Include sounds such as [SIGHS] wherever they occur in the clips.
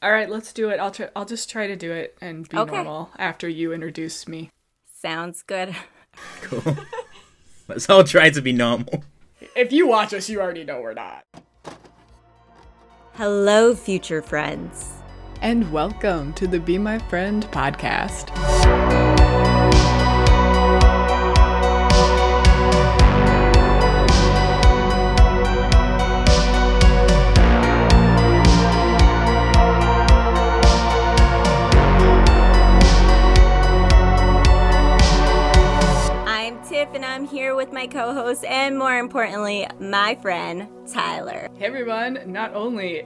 All right, let's do it. I'll try. I'll just try to do it and be Okay. normal after you introduce me. Sounds good. [LAUGHS] Cool. Let's all try to be normal. If you watch us, you already know we're not. Hello, future friends. And welcome to the Be My Friend podcast. With my co host, and more importantly, my friend, Tyler. Hey everyone, not only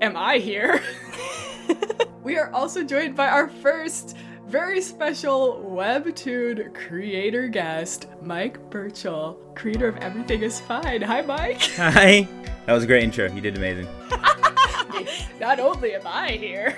am I here, [LAUGHS] we are also joined by our first very special webtoon creator guest, Mike Birchall, creator of Everything is Fine. Hi, Mike. [LAUGHS] Hi. That was a great intro. You did amazing. [LAUGHS] Not only am I here.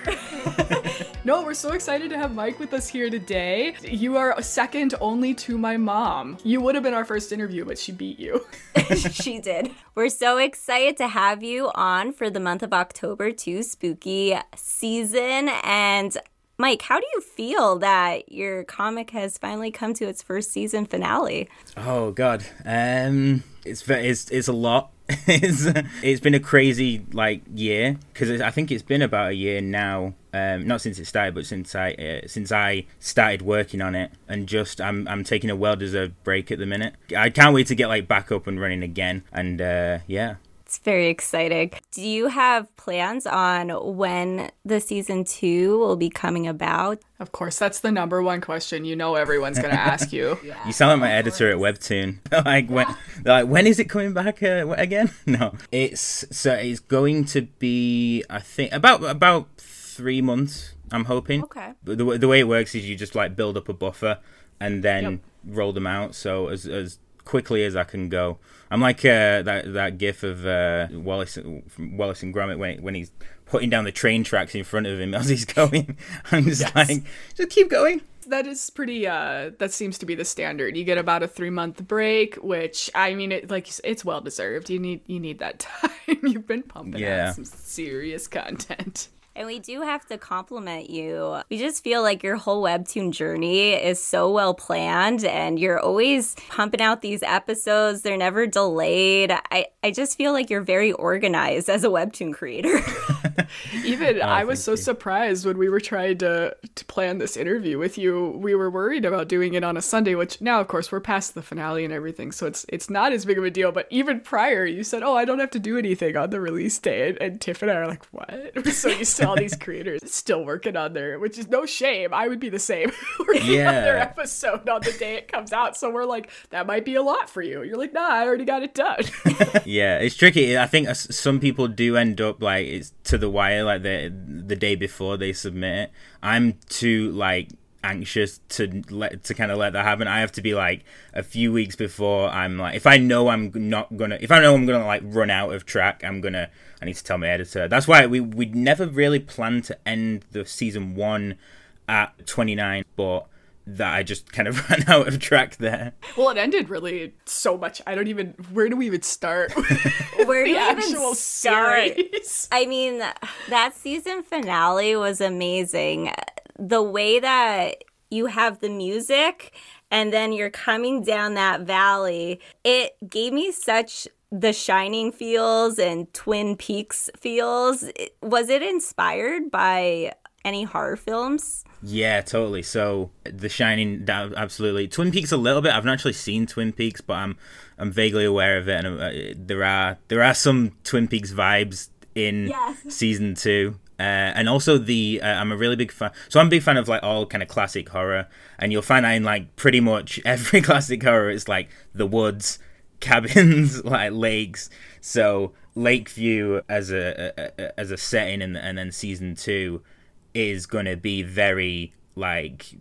No, we're so excited to have Mike with us here today. You are second only to my mom. You would have been our first interview, but she beat you. [LAUGHS] [LAUGHS] she did. We're so excited to have you on for the month of October to spooky season. And Mike, how do you feel that your comic has finally come to its first season finale? Oh God. Um, it's it's it's a lot. [LAUGHS] it's it's been a crazy like year because I think it's been about a year now. Um, not since it started, but since I uh, since I started working on it, and just I'm I'm taking a well deserved break at the minute. I can't wait to get like back up and running again. And uh, yeah, It's very exciting. Do you have plans on when the season two will be coming about? Of course, that's the number one question you know everyone's going [LAUGHS] to ask you. You sound like my editor at Webtoon. [LAUGHS] like when, they're like when is it coming back uh, again? [LAUGHS] No, it's so it's going to be I think about about three months. I'm hoping. Okay. The, the, the way it works is you just like build up a buffer and then Yep. roll them out. So as as quickly as I can go. I'm like uh, that that gif of uh, Wallace from Wallace and Gromit when when he's putting down the train tracks in front of him [LAUGHS] as he's going. I'm just Yes. like just keep going. That is pretty, uh, that seems to be the standard. You get about a three month break, which, I mean, it, like, it's well deserved. You need, you need that [LAUGHS] time. You've been pumping Yeah. out some serious content. And we do have to compliment you. We just feel like your whole webtoon journey is so well planned and you're always pumping out these episodes. They're never delayed. I, I just feel like you're very organized as a webtoon creator. [LAUGHS] Even oh, I was so you. surprised when we were trying to to plan this interview with you. We were worried about doing it on a Sunday, which now, of course, we're past the finale and everything, so it's it's not as big of a deal. But even prior, you said, "Oh, I don't have to do anything on the release day," and, and Tiff and I are like, "What?" We're [LAUGHS] so used to all these [LAUGHS] creators still working on their, which is no shame. I would be the same, [LAUGHS] working on their Yeah. episode on the day it comes out. So we're like, that might be a lot for you. You're like, Nah, I already got it done. Yeah, it's tricky. I think some people do end up like it's to the wire, like the the day before they submit it. I'm too like anxious to let to kind of let that happen. I have to be like a few weeks before. I'm like, if I know I'm not gonna, if I know I'm gonna like run out of track, I'm gonna. I need to tell my editor. That's why we we never really planned to end the season one at 29, but that I just kind of [LAUGHS] ran out of track there. well, it ended really so much. I don't even. Where do we even start? [LAUGHS] Where do the you even actual start? series. [LAUGHS] I mean, that season finale was amazing. The way that you have the music and then you're coming down that valley, it gave me such the shining feels and twin peaks feels was it inspired by any horror films Yeah, totally. So The Shining, absolutely. Twin Peaks a little bit. I've not actually seen Twin Peaks, but I'm I'm vaguely aware of it, and uh, there are there are some Twin Peaks vibes in Yes. season two. Uh, and also the uh, I'm a really big fan. So I'm a big fan of like all kind of classic horror, and you'll find that in like pretty much [LAUGHS] every classic horror. It's like the woods, [LAUGHS] cabins, like lakes. So Lakeview as a, a, a as a setting, and and then season two is gonna be very like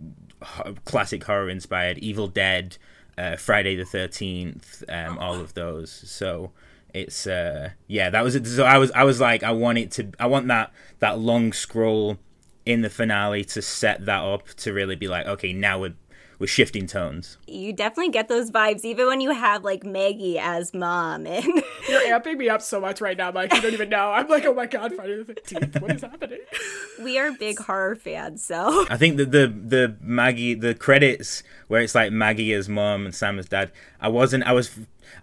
classic horror inspired. Evil Dead, uh, Friday the Thirteenth, um, all of those. So it's uh, yeah, that was it. So I was I was like I want it to I want that that long scroll in the finale to set that up to really be like okay now we're with shifting tones. You definitely get those vibes even when you have like Maggie as mom and [LAUGHS] You're amping me up so much right now, Mike. You don't even know. I'm like, oh my god, Friday the 15th. What is happening? we are big horror fans, so I think that the the Maggie the credits where it's like Maggie as mom and Sam as dad. I wasn't. I was.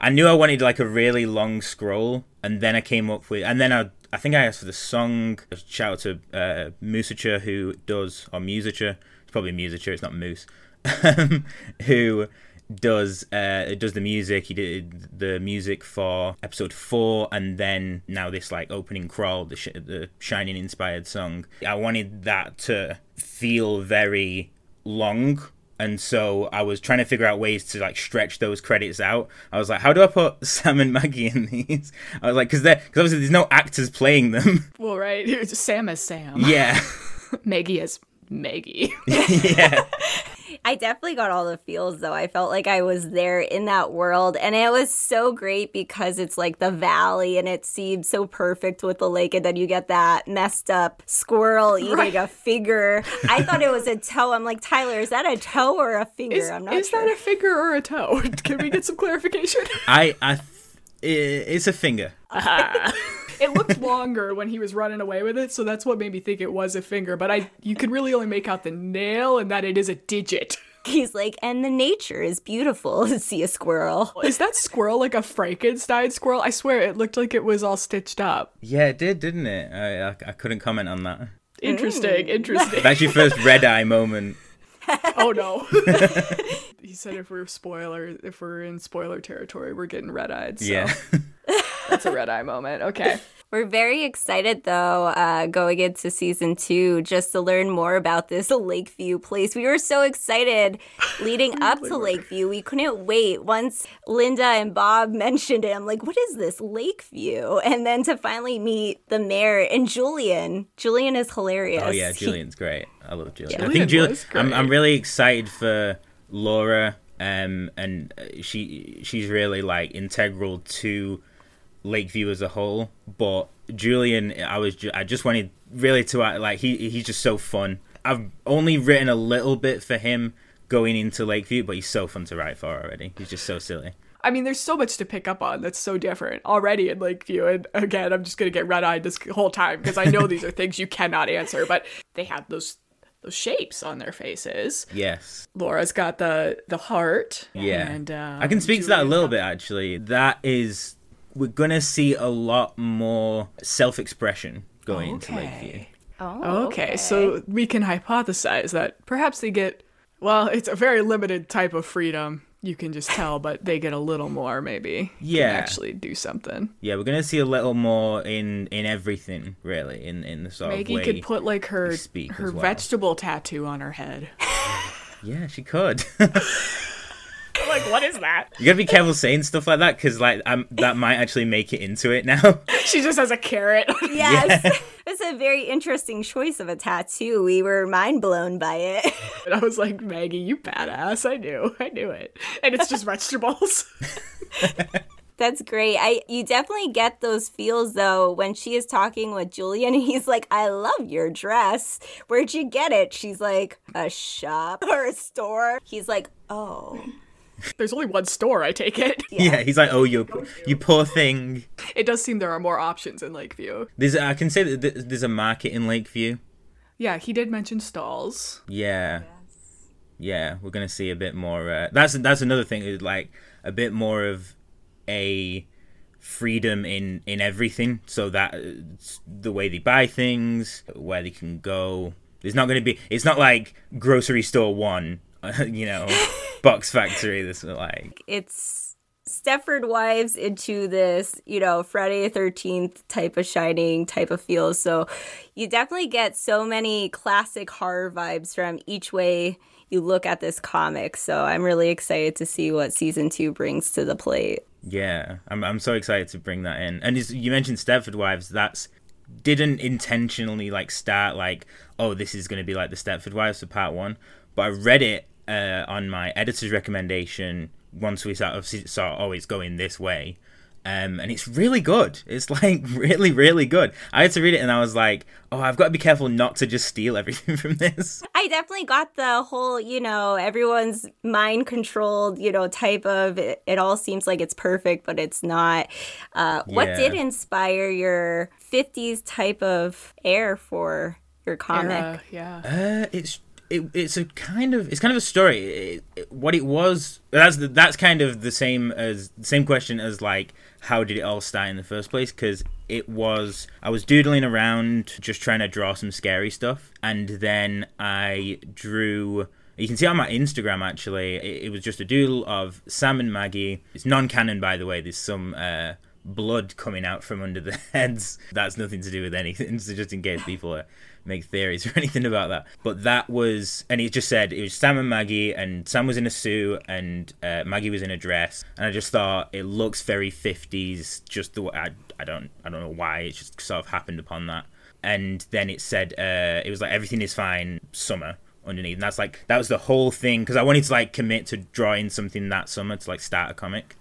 I knew I wanted like a really long scroll, and then I came up with, and then I I think I asked for the song. Shout out to uh, Musicher who does or Musicher. It's probably Musicher. It's not Moose. [LAUGHS] who does uh does the music he did the music for episode four and then now this like opening crawl the, sh- the shining inspired song i wanted that to feel very long and so i was trying to figure out ways to like stretch those credits out i was like how do i put [LAUGHS] sam and maggie in these i was like because because obviously there's no actors playing them [LAUGHS] Well, right. Sam is Sam. yeah Maggie is Maggie. yeah I definitely got all the feels though. I felt like I was there in that world and it was so great because it's like the valley and it seems so perfect with the lake and then you get that messed up squirrel [LAUGHS] eating Right. a finger. I thought it was a [LAUGHS] toe. I'm like, Tyler, is that a toe or a finger? Is, I'm not is sure. that a finger or a toe? [LAUGHS] Can we get some clarification? i i th- i- it's a finger it looked longer when he was running away with it, so that's what made me think it was a finger. But I, you can really only make out the nail and that it is a digit. He's like, and the nature is beautiful to see a squirrel. Is that squirrel like a Frankenstein squirrel? I swear it looked like it was all stitched up. yeah it did didn't it i i, I couldn't comment on that Interesting, mm. interesting. That's your first red eye moment. [LAUGHS] oh no. [LAUGHS] he said if we're spoiler, if we're in spoiler territory, we're getting red eyed. So Yeah. [LAUGHS] that's a red eye moment. Okay. [LAUGHS] We're very excited though, uh, going into season two, just to learn more about this [LAUGHS] Lakeview place. We were so excited leading [LAUGHS] up to Lakeview. We couldn't wait. Once Linda and Bob mentioned it, I'm like, what is this Lakeview? And then to finally meet the mayor and Julian. Julian is hilarious. Oh yeah, He- Julian's great. I love Julian. I Julian think Julian. I'm, I'm really excited for Laura. Um, and uh, she she's really like integral to Lakeview as a whole. But Julian, I was ju- I just wanted really to like he he's just so fun. I've only written a little bit for him going into Lakeview, but he's so fun to write for already. He's just so silly. I mean, there's so much to pick up on that's so different already in Lakeview. And again, I'm just gonna get red eyed this whole time because I know these are things you cannot answer, but they have those those shapes on their faces. Yes. Laura's got the the heart. Yeah. And um, I can speak to that a little bit actually. That is we're gonna see a lot more self expression going into Lakeview. Okay. Oh, Okay, so we can hypothesize that perhaps they get, well, it's a very limited type of freedom. You can just tell, but they get a little more, maybe. can Yeah. actually do something. Yeah, we're gonna see a little more in in everything, really, in in the sort Maggie of way. could put like her speak her well. vegetable tattoo on her head. [LAUGHS] Yeah, she could. [LAUGHS] like, what is that? you gotta be careful saying stuff like that because like um, that might actually make it into it now. [LAUGHS] She just has a carrot. [LAUGHS] Yes. It's a very interesting choice of a tattoo. We were mind blown by it. [LAUGHS] and I was like, Maggie, you badass. I knew. I knew it. And it's just vegetables. That's great. I you definitely get those feels though when she is talking with Julian. He's like, "I love your dress. Where'd you get it?" She's like, "A shop or a store." He's like, "Oh." There's only one store, I take it. [LAUGHS] yeah. he's like, oh, you you poor thing. It does seem there are more options in Lakeview. There's I can say that th- there's a market in Lakeview. Yeah, he did mention stalls. Yeah. Yeah, we're gonna see a bit more. Uh, that's that's another thing. Is like a bit more of a freedom in in everything. So that uh, the way they buy things, where they can go. There's not gonna be. It's not like grocery store one. [LAUGHS] you know, box factory. This is like It's Stepford Wives into this, you know, Friday the 13th type of shining type of feel. So you definitely get so many classic horror vibes from each way you look at this comic. So I'm really excited to see what season two brings to the plate. Yeah, I'm I'm so excited to bring that in. And you mentioned Stepford Wives, that's didn't intentionally like start like oh this is going to be like the Stepford Wives for part one, but I read it uh, on my editor's recommendation once we sort of saw oh it's going this way, Um, and it's really good. It's [LAUGHS] like really, really good. I had to read it and I was like, oh, I've got to be careful not to just steal [LAUGHS] everything from this. I definitely got the whole, you know, everyone's mind controlled, you know, type of it, it, all seems like it's perfect, but it's not. Uh, yeah. What did inspire your 50s type of air for your comic? Era, yeah. Uh, it's it, it's a kind of it's kind of a story. It, it, what it was that's the, that's kind of the same as same question as like how did it all start in the first place? Because it was I was doodling around just trying to draw some scary stuff, and then I drew. You can see on my Instagram actually, it, was just a doodle of Sam and Maggie. It's non-canon, by the way. There's some uh, blood coming out from under the [LAUGHS] heads. That's nothing to do with anything. [LAUGHS] So just in case people make theories [LAUGHS] or anything about that. But that was, and he just said it was Sam and Maggie, and Sam was in a suit, and uh, Maggie was in a dress, and I just thought it looks very fifties. Just the way I, I don't, I don't know why it just sort of happened upon that. And then it said uh, it was like everything is fine, summer underneath, and that's like that was the whole thing because I wanted to like commit to drawing something that summer to like start a comic.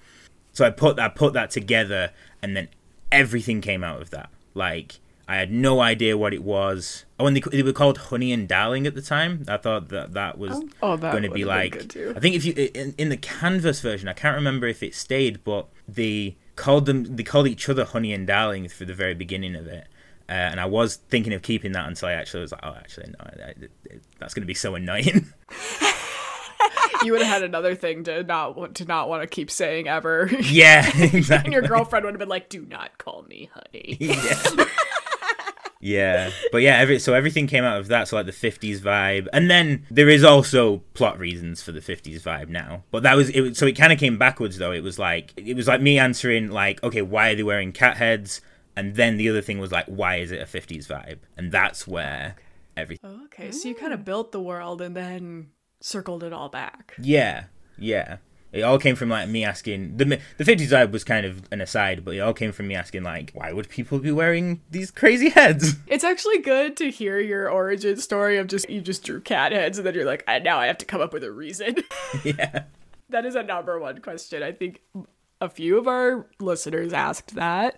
So I put that put that together, and then everything came out of that. Like I had no idea what it was. Oh, and they, they were called Honey and Darling at the time. I thought that that was oh, oh going to be like. I think if you in, in the canvas version, I can't remember if it stayed, but they called them they called each other Honey and Darling for the very beginning of it. Uh, and I was thinking of keeping that until I actually was like, oh, actually, no, that's going to be so annoying. [LAUGHS] [LAUGHS] you would have had another thing to not to not want to keep saying ever. [LAUGHS] Yeah, exactly. and your girlfriend would have been like, "Do not call me honey." [LAUGHS] Yeah. Yeah, but yeah, every, so everything came out of that, so like the '50s vibe, and then there is also plot reasons for the '50s vibe now. But that was it. So it kind of came backwards though. It was like it was like me answering like, okay, why are they wearing cat heads? And then the other thing was like, why is it a '50s vibe? And that's where everything. Oh, okay, so you kind of built the world and then circled it all back. Yeah, yeah. It all came from like me asking the the fifties vibe was kind of an aside, but it all came from me asking like, why would people be wearing these crazy heads? [LAUGHS] It's actually good to hear your origin story of just you just drew cat heads and then you're like, I, now I have to come up with a reason. [LAUGHS] yeah, that is a number one question. I think a few of our listeners asked that.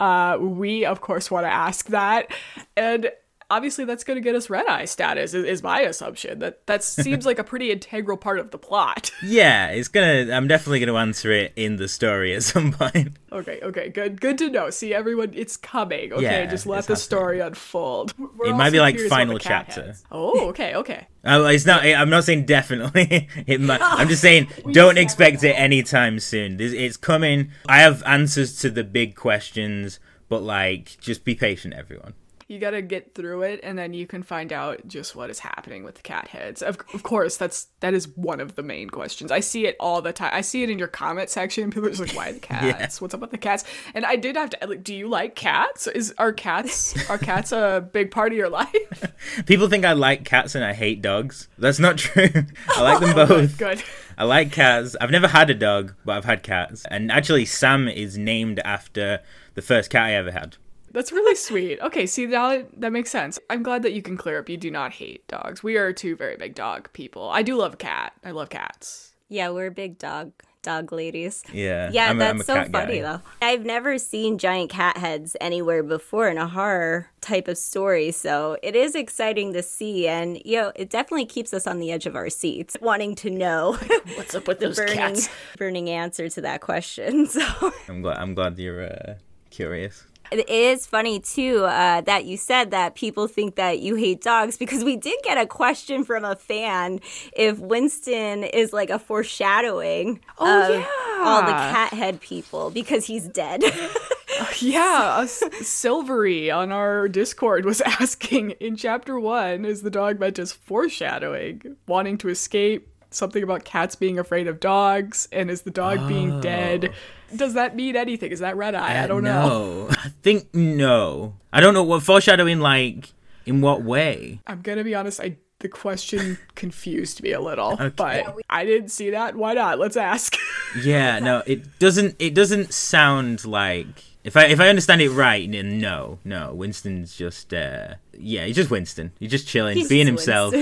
Uh, we of course want to ask that, and obviously that's going to get us red eye status is, is, my assumption. That that [LAUGHS] seems like a pretty integral part of the plot. [LAUGHS] Yeah it's gonna i'm definitely gonna answer it in the story at some point. Okay okay good good to know. See everyone it's coming okay? Yeah, just let the story unfold. We're it might be like final chapter. Oh okay okay. Oh [LAUGHS] it's not i'm not saying definitely. It might, i'm just saying don't expect it anytime soon. It's coming. I have answers to the big questions but like just be patient everyone you got to get through it and then you can find out just what is happening with the cat heads of, of course that's that is one of the main questions i see it all the time i see it in your comment section [LAUGHS] people are just like why the [LAUGHS] cats yeah. what's up with the cats and i did have to like do you like cats is are cats are cats a big part of your life [LAUGHS] people think i like cats and i hate dogs that's not true i like them oh both good, good. I like cats. I've never had a dog, but I've had cats. And actually, Sam is named after the first cat I ever had. That's really sweet. Okay, see now that makes sense. I'm glad that you can clear up. You do not hate dogs. We are two very big dog people. I do love a cat. I love cats. Yeah, we're big dog dog ladies. Yeah. Yeah, I'm that's a, so funny guy. though. I've never seen giant cat heads anywhere before in a horror type of story, so it is exciting to see and you know, it definitely keeps us on the edge of our seats wanting to know [LAUGHS] what's up with those burning, cats. [LAUGHS] Burning answer to that question. [LAUGHS] So I'm glad I'm glad you're uh, curious. It is funny too uh, that you said that people think that you hate dogs because we did get a question from a fan if Winston is like a foreshadowing oh, of yeah. all the cat head people because he's dead. [LAUGHS] yeah, Silvery on our Discord was [LAUGHS] asking in chapter one is the dog meant as foreshadowing, wanting to escape something about cats being afraid of dogs, and is the dog oh. being dead? Does that mean anything? Is that red eye? Uh, I don't know. [LAUGHS] I think no. I don't know what foreshadowing like. In what way? I'm gonna be honest. I the question [LAUGHS] confused me a little, okay. but I didn't see that. Why not? Let's ask. [LAUGHS] yeah, no, it doesn't. It doesn't sound like. If I if I understand it right, then no, no, Winston's just uh yeah, he's just Winston. He's just chilling, he's being himself.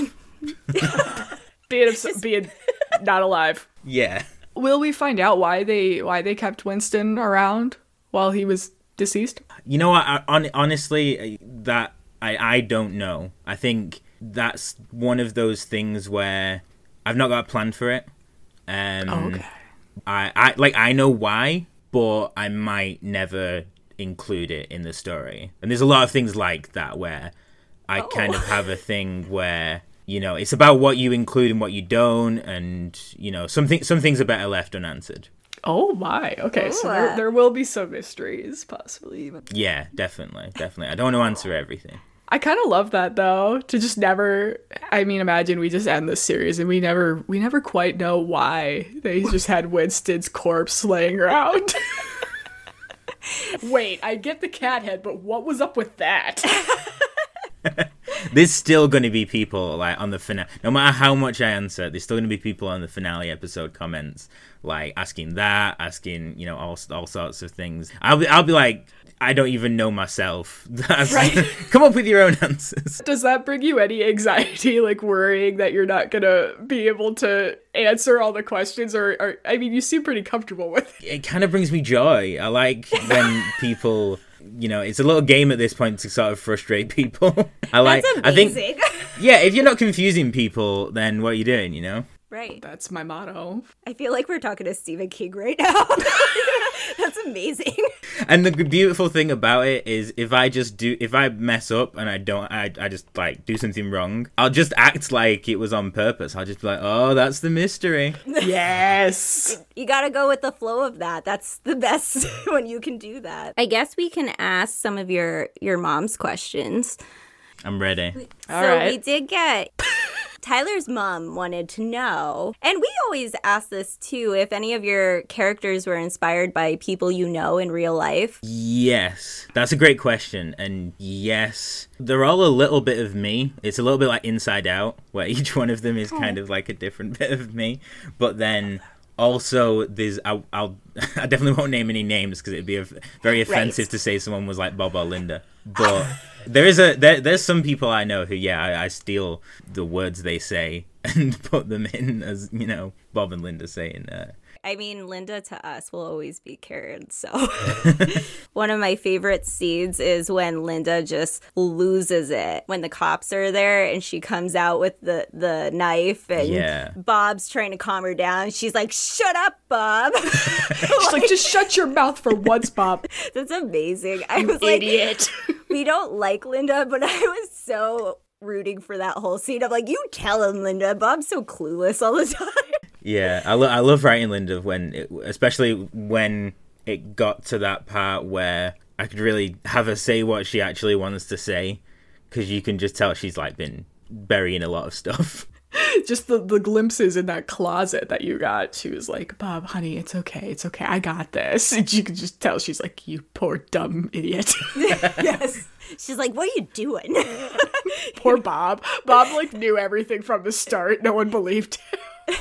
Being himself, being not alive. Yeah. Will we find out why they why they kept Winston around? while he was deceased? You know what? I, on, honestly, uh, that I I don't know. I think that's one of those things where I've not got a plan for it. Um, Oh, okay. I, I like I know why, but I might never include it in the story. And there's a lot of things like that where I kind of have a thing where you know it's about what you include and what you don't, and you know some thi- some things are better left unanswered. Oh my. Okay, so there, there will be some mysteries, possibly even. Yeah, definitely, definitely. I don't want to answer everything. I kind of love that though, to just never. I mean, imagine we just end this series and we never, we never quite know why they just had Winston's corpse laying around. [LAUGHS] Wait, I get the cat head, but what was up with that? [LAUGHS] There's still going to be people like on the finale. No matter how much I answer, there's still going to be people on the finale episode comments like asking that, asking you know all all sorts of things. I'll be I'll be like, I don't even know myself. [LAUGHS] That's, Right. [LAUGHS] Come up with your own answers. Does that bring you any anxiety, like worrying that you're not gonna be able to answer all the questions? Or, or I mean, you seem pretty comfortable with it. It kind of brings me joy. I like when [LAUGHS] people. You know, it's a little game at this point to sort of frustrate [LAUGHS] people. I like. I think. [LAUGHS] Yeah, if you're not confusing people, then what are you doing? You know. Right. That's my motto. I feel like we're talking to Stephen King right now. [LAUGHS] That's amazing. And the beautiful thing about it is, if I just do, if I mess up and I don't, I, I just like do something wrong, I'll just act like it was on purpose. I'll just be like, oh, that's the mystery. [LAUGHS] Yes. You gotta go with the flow of that. That's the best [LAUGHS] when you can do that. I guess we can ask some of your your mom's questions. I'm ready. All so right. we did get Tyler's mom wanted to know, and we always ask this too, if any of your characters were inspired by people you know in real life. Yes, that's a great question. And yes, they're all a little bit of me. It's a little bit like Inside Out, where [LAUGHS] each one of them is oh. kind of like a different [LAUGHS] bit of me. But then also, there's I'll, I'll [LAUGHS] I definitely won't name any names because it'd be a, very offensive to say someone was like Bob or Linda. But there is a there, there's some people I know who yeah I, I steal the words they say [LAUGHS] and put them in as you know Bob and Linda saying. Uh, I mean, Linda to us will always be Karen. So, [LAUGHS] [LAUGHS] one of my favorite scenes is when Linda just loses it when the cops are there and she comes out with the the knife and Yeah. Bob's trying to calm her down. She's like, "Shut up, Bob." [LAUGHS] She's like, just shut your mouth for once, Bob. That's amazing. I was like, Idiot. we don't like Linda, but I was so rooting for that whole scene. I'm like, you tell him, Linda. Bob's so clueless all the [LAUGHS] time. Yeah, I, lo- I love writing Linda when, it, especially when it got to that part where I could really have her say what she actually wants to say, because you can just tell she's like been burying a lot of stuff. [LAUGHS] just the, the glimpses in that closet that you got. She was like, Bob, honey, it's okay. It's okay. I got this. And [LAUGHS] you could just tell she's like, you poor dumb idiot. yes. She's like, what are you doing? [LAUGHS] poor Bob. Bob like knew everything from the start. No one believed him.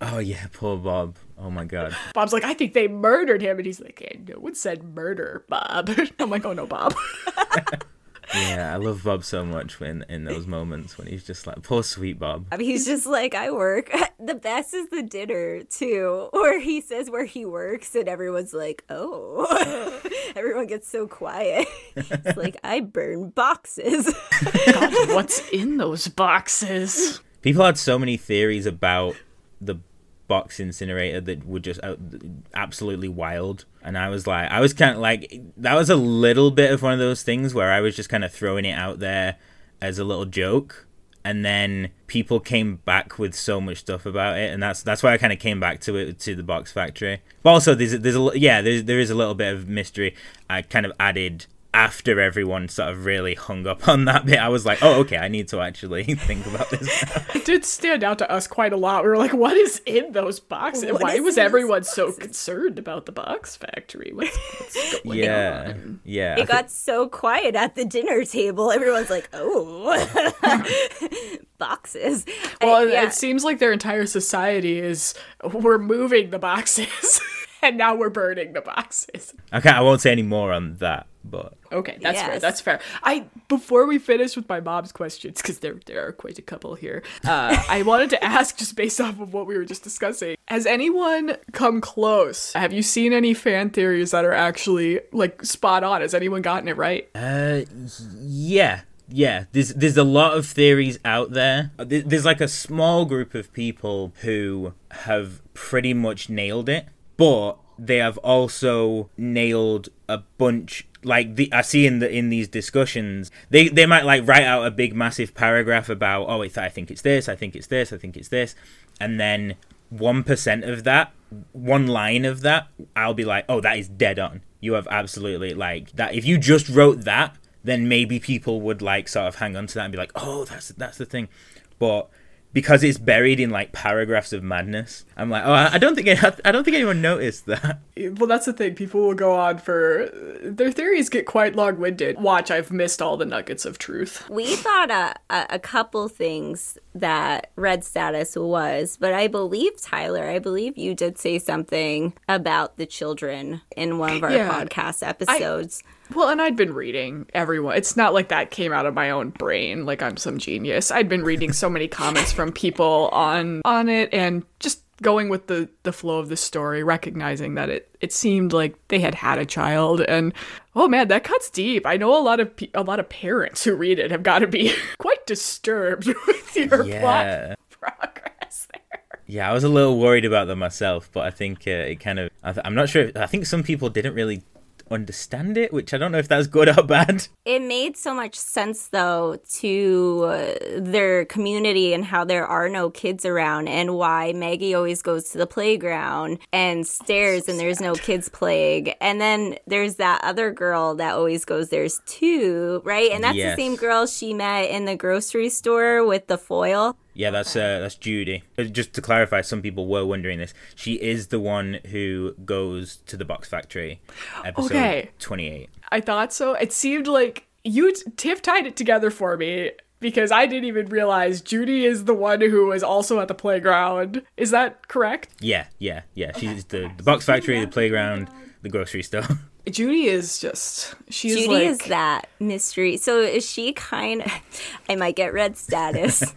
Oh yeah, poor Bob. Oh my god. Bob's like, I think they murdered him. And he's like, hey, no one said murder, Bob. [LAUGHS] I'm like, oh no, Bob. [LAUGHS] Yeah, I love Bob so much when in those moments when he's just like, poor sweet Bob. I mean, he's just like, I work. [LAUGHS] The best is the dinner, too, where he says where he works, and everyone's like, oh. [LAUGHS] Everyone gets so quiet. It's [LAUGHS] like, I burn boxes. God, what's in those boxes? People had so many theories about the box incinerator that were just uh, absolutely wild. And i was like i was kind of like that was a little bit of one of those things where i was just kind of throwing it out there as a little joke. And then people came back with so much stuff about it. And that's that's why i kind of came back to it to the box factory. But also there's there's a yeah there's, there is a little bit of mystery. I kind of added after everyone sort of really hung up on that bit i was like oh okay i need to actually [LAUGHS] think about this. It did stand out to us quite a lot. We were like, what is in those boxes? What Why was in those everyone so concerned about the box factory? What's, what's [LAUGHS] going yeah on? yeah I It got so quiet at the dinner table. Everyone's like, oh, [LAUGHS] boxes. I- Well, yeah. it seems like their entire society is we're moving the boxes. [LAUGHS] and now we're burning the boxes. Okay, I won't say any more on that, but Okay, that's fair. That's fair. I before we finish with my mom's questions because there there are quite a couple here. Uh, I wanted to ask just based off of what we were just discussing. Has anyone come close? Have you seen any fan theories that are actually like spot on? Has anyone gotten it right? Uh, yeah, yeah. There's there's a lot of theories out. Uh, there- There's like a small group of people who have pretty much nailed it, but they have also nailed a bunch. Like the I see in the in these discussions, they they might like write out a big massive paragraph about oh I think it's this, I think it's this, I think it's this, and then one percent of that, one line of that, I'll be like oh that is dead on. You have absolutely like that. If you just wrote that, then maybe people would like sort of hang on to that and be like, "Oh, that's that's the thing." But because it's buried in like paragraphs of madness, I'm like, "Oh, I I don't think I don't think anyone noticed that." Well, that's the thing. People will go on for their theories get quite long winded. Watch, I've missed all the nuggets of truth. We thought a, a, a couple things that red status was, but I believe Tyler, I believe you did say something about the children in one of our Yeah. podcast episodes. Well, and I'd been reading everyone. It's not like that came out of my own brain, like I'm some genius. I'd been reading so many comments from people on on it, and just going with the the flow of the story, recognizing that it it seemed like they had had a child, and oh man, that cuts deep. I know a lot of pe- a lot of parents who read it have got to be [LAUGHS] quite disturbed [LAUGHS] with your Yeah. plot [LAUGHS] progress there. Yeah, I was a little worried about them myself, but I think uh, it kind of. I th- I'm not sure. I think some people didn't really understand it, which I don't know if that's good or bad. It made so much sense, though, to uh, their community and how there are no kids around, and why Maggie always goes to the playground and stares, and there's no kids playing. And then there's that other girl that always goes there too, right? And that's Yes. the same girl she met in the grocery store with the foil. Yeah, that's uh, that's Judy. Uh, Just to clarify, some people were wondering this. She is the one who goes to the box factory, episode Okay. 28. I thought so. It seemed like you Tiff tied it together for me because I didn't even realize Judy is the one who was also at the playground. Is that correct? Yeah, yeah, yeah. She's the, the box factory, the playground, the grocery store. [LAUGHS] Judy is just she's Judy like is that mystery. So is she kind [LAUGHS] I might get red status. [LAUGHS]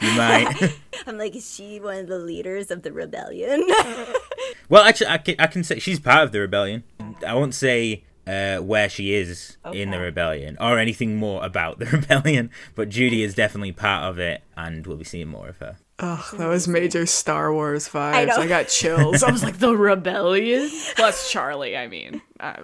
you might. [LAUGHS] I'm like, is she one of the leaders of the rebellion? [LAUGHS] well, actually, I can, I can say she's part of the rebellion. I won't say uh, where she is in the rebellion or anything more about the [LAUGHS] rebellion, but Judy is definitely part of it, and we'll be seeing more of her. Oh, that was major Star Wars vibes. I, know. got chills. I was like, the rebellion? Plus Charlie, I mean. I,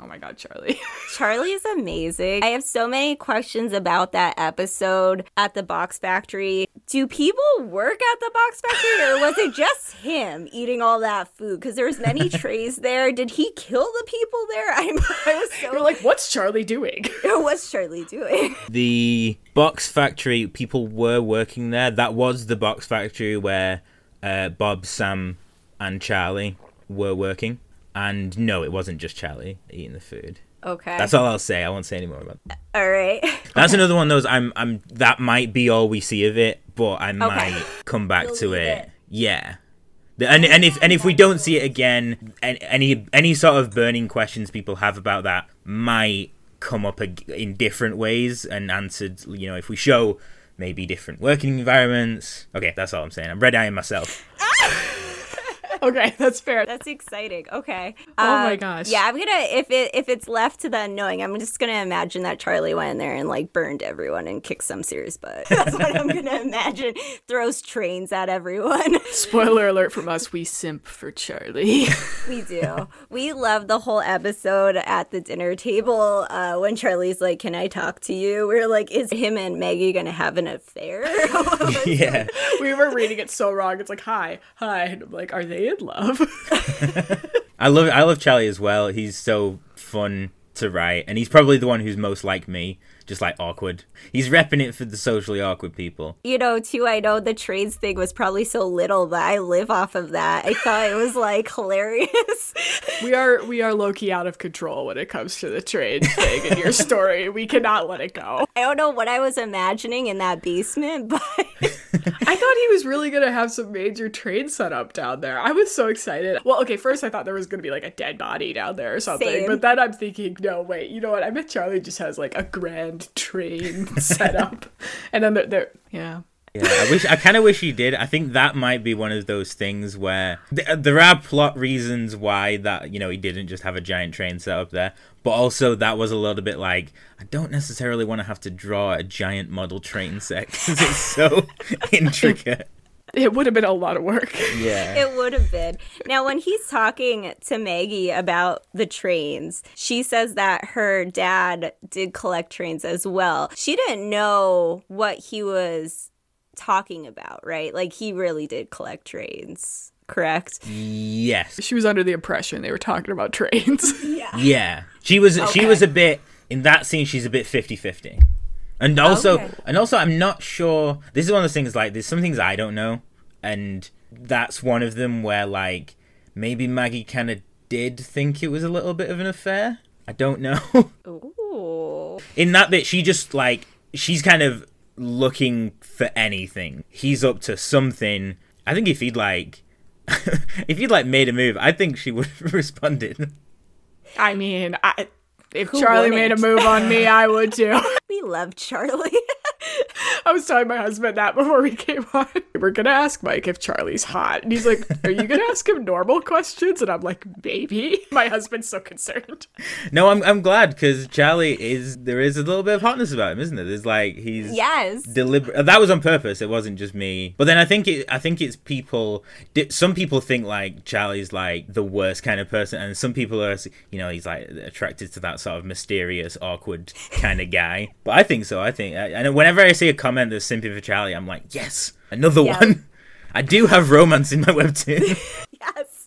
oh my god, Charlie. [LAUGHS] Charlie is amazing. I have so many questions about that episode at the box factory. Do people work at the box factory or was it just him eating all that food? Because there's many [LAUGHS] trays there. Did he kill the people there? I'm, [LAUGHS] I was so You're like, what's Charlie doing? what's Charlie doing? The box factory, people were working there. That was the box factory where uh, Bob, Sam, and Charlie were working. And no, it wasn't just Charlie eating the food. Okay. That's all I'll say. I won't say any more about that. all right. [LAUGHS] That's another one. Those I'm. I'm. That might be all we see of it, but I might come back to it. it. Yeah. The- And, and if and if we don't see it again, any any sort of burning questions people have about that might come up in different ways and answered. You know, if we show maybe different working environments. Okay, that's all I'm saying. I'm red eyeing myself. [LAUGHS] [LAUGHS] okay, that's fair. That's exciting. Okay. Oh my Uh, gosh. Yeah, I'm gonna if it if it's left to the unknowing, I'm just gonna imagine that Charlie went in there and like burned everyone and kicked some serious butt. [LAUGHS] That's what I'm gonna imagine. Throws trains at everyone. [LAUGHS] Spoiler alert from us, we simp for Charlie. we do. We love the whole episode at the dinner table uh, when Charlie's like, "Can I talk to you?" We're like, "Is him and Maggie gonna have an affair?" yeah. we were reading it so wrong. It's like, hi, hi. And I'm like, are they in love? [LAUGHS] I love I love Charlie as well. He's so fun to write, and he's probably the one who's most like me, just like awkward. He's repping it for the socially awkward people. you know, too, I know the trades thing was probably so little, but I live off of that. I thought it was like hilarious. [LAUGHS] we are we are low key out of control when it comes to the trade thing in your story. We cannot let it go. I don't know what I was imagining in that basement, [LAUGHS] but I thought he was really gonna have some major train set up down there. I was so excited. Well, okay, first I thought there was gonna be like a dead body down there or something, Same. but then I'm thinking, no, wait, you know what? I bet Charlie just has like a grand train [LAUGHS] set up, and then they're, they're yeah. Yeah, I wish. I kind of wish he did. I think that might be one of those things where th- there are plot reasons why that you know he didn't just have a giant train set up there, but also that was a little bit like I don't necessarily want to have to draw a giant model train set [LAUGHS] because it's so [LAUGHS] intricate. It would have been a lot of work. Yeah. It would have been. Now, when he's talking to Maggie about the trains, she says that her dad did collect trains as well. She didn't know what he was talking about, right? Like, he really did collect trains, correct? Yes. She was under the impression they were talking about trains. [LAUGHS] Yeah. Yeah. She was. She was a bit in that scene. She's a bit 50-50. And also, Okay. and also, I'm not sure. This is one of those things. Like, there's some things I don't know, and that's one of them where, like, maybe Maggie kind of did think it was a little bit of an affair. I don't know. [LAUGHS] Ooh. in that bit, she just like she's kind of looking for anything. He's up to something. I think if he'd like, [LAUGHS] if he'd like made a move, I think she would have [LAUGHS] responded. I mean, I, if Who Charlie made a move on me, I would too. [LAUGHS] We love Charlie. I was telling my husband that before we came on. We're gonna ask Mike if Charlie's hot, and he's like, "Are you gonna ask him normal questions?" And I'm like, "Maybe." My husband's so concerned. No, I'm I'm glad because Charlie is there is a little bit of hotness about him, isn't there? There's like he's yes. deliberate. Uh, that was on purpose. It wasn't just me. But then I think it. I think it's people. Some people think like Charlie's like the worst kind of person, and some people are, you know, he's like attracted to that sort of mysterious, awkward kind of guy. But I think so. I think. And whenever I see a comment that's simply for Charlie, I'm like, yes, another Yeah. one. I do have romance in my webtoon. [LAUGHS] Yes.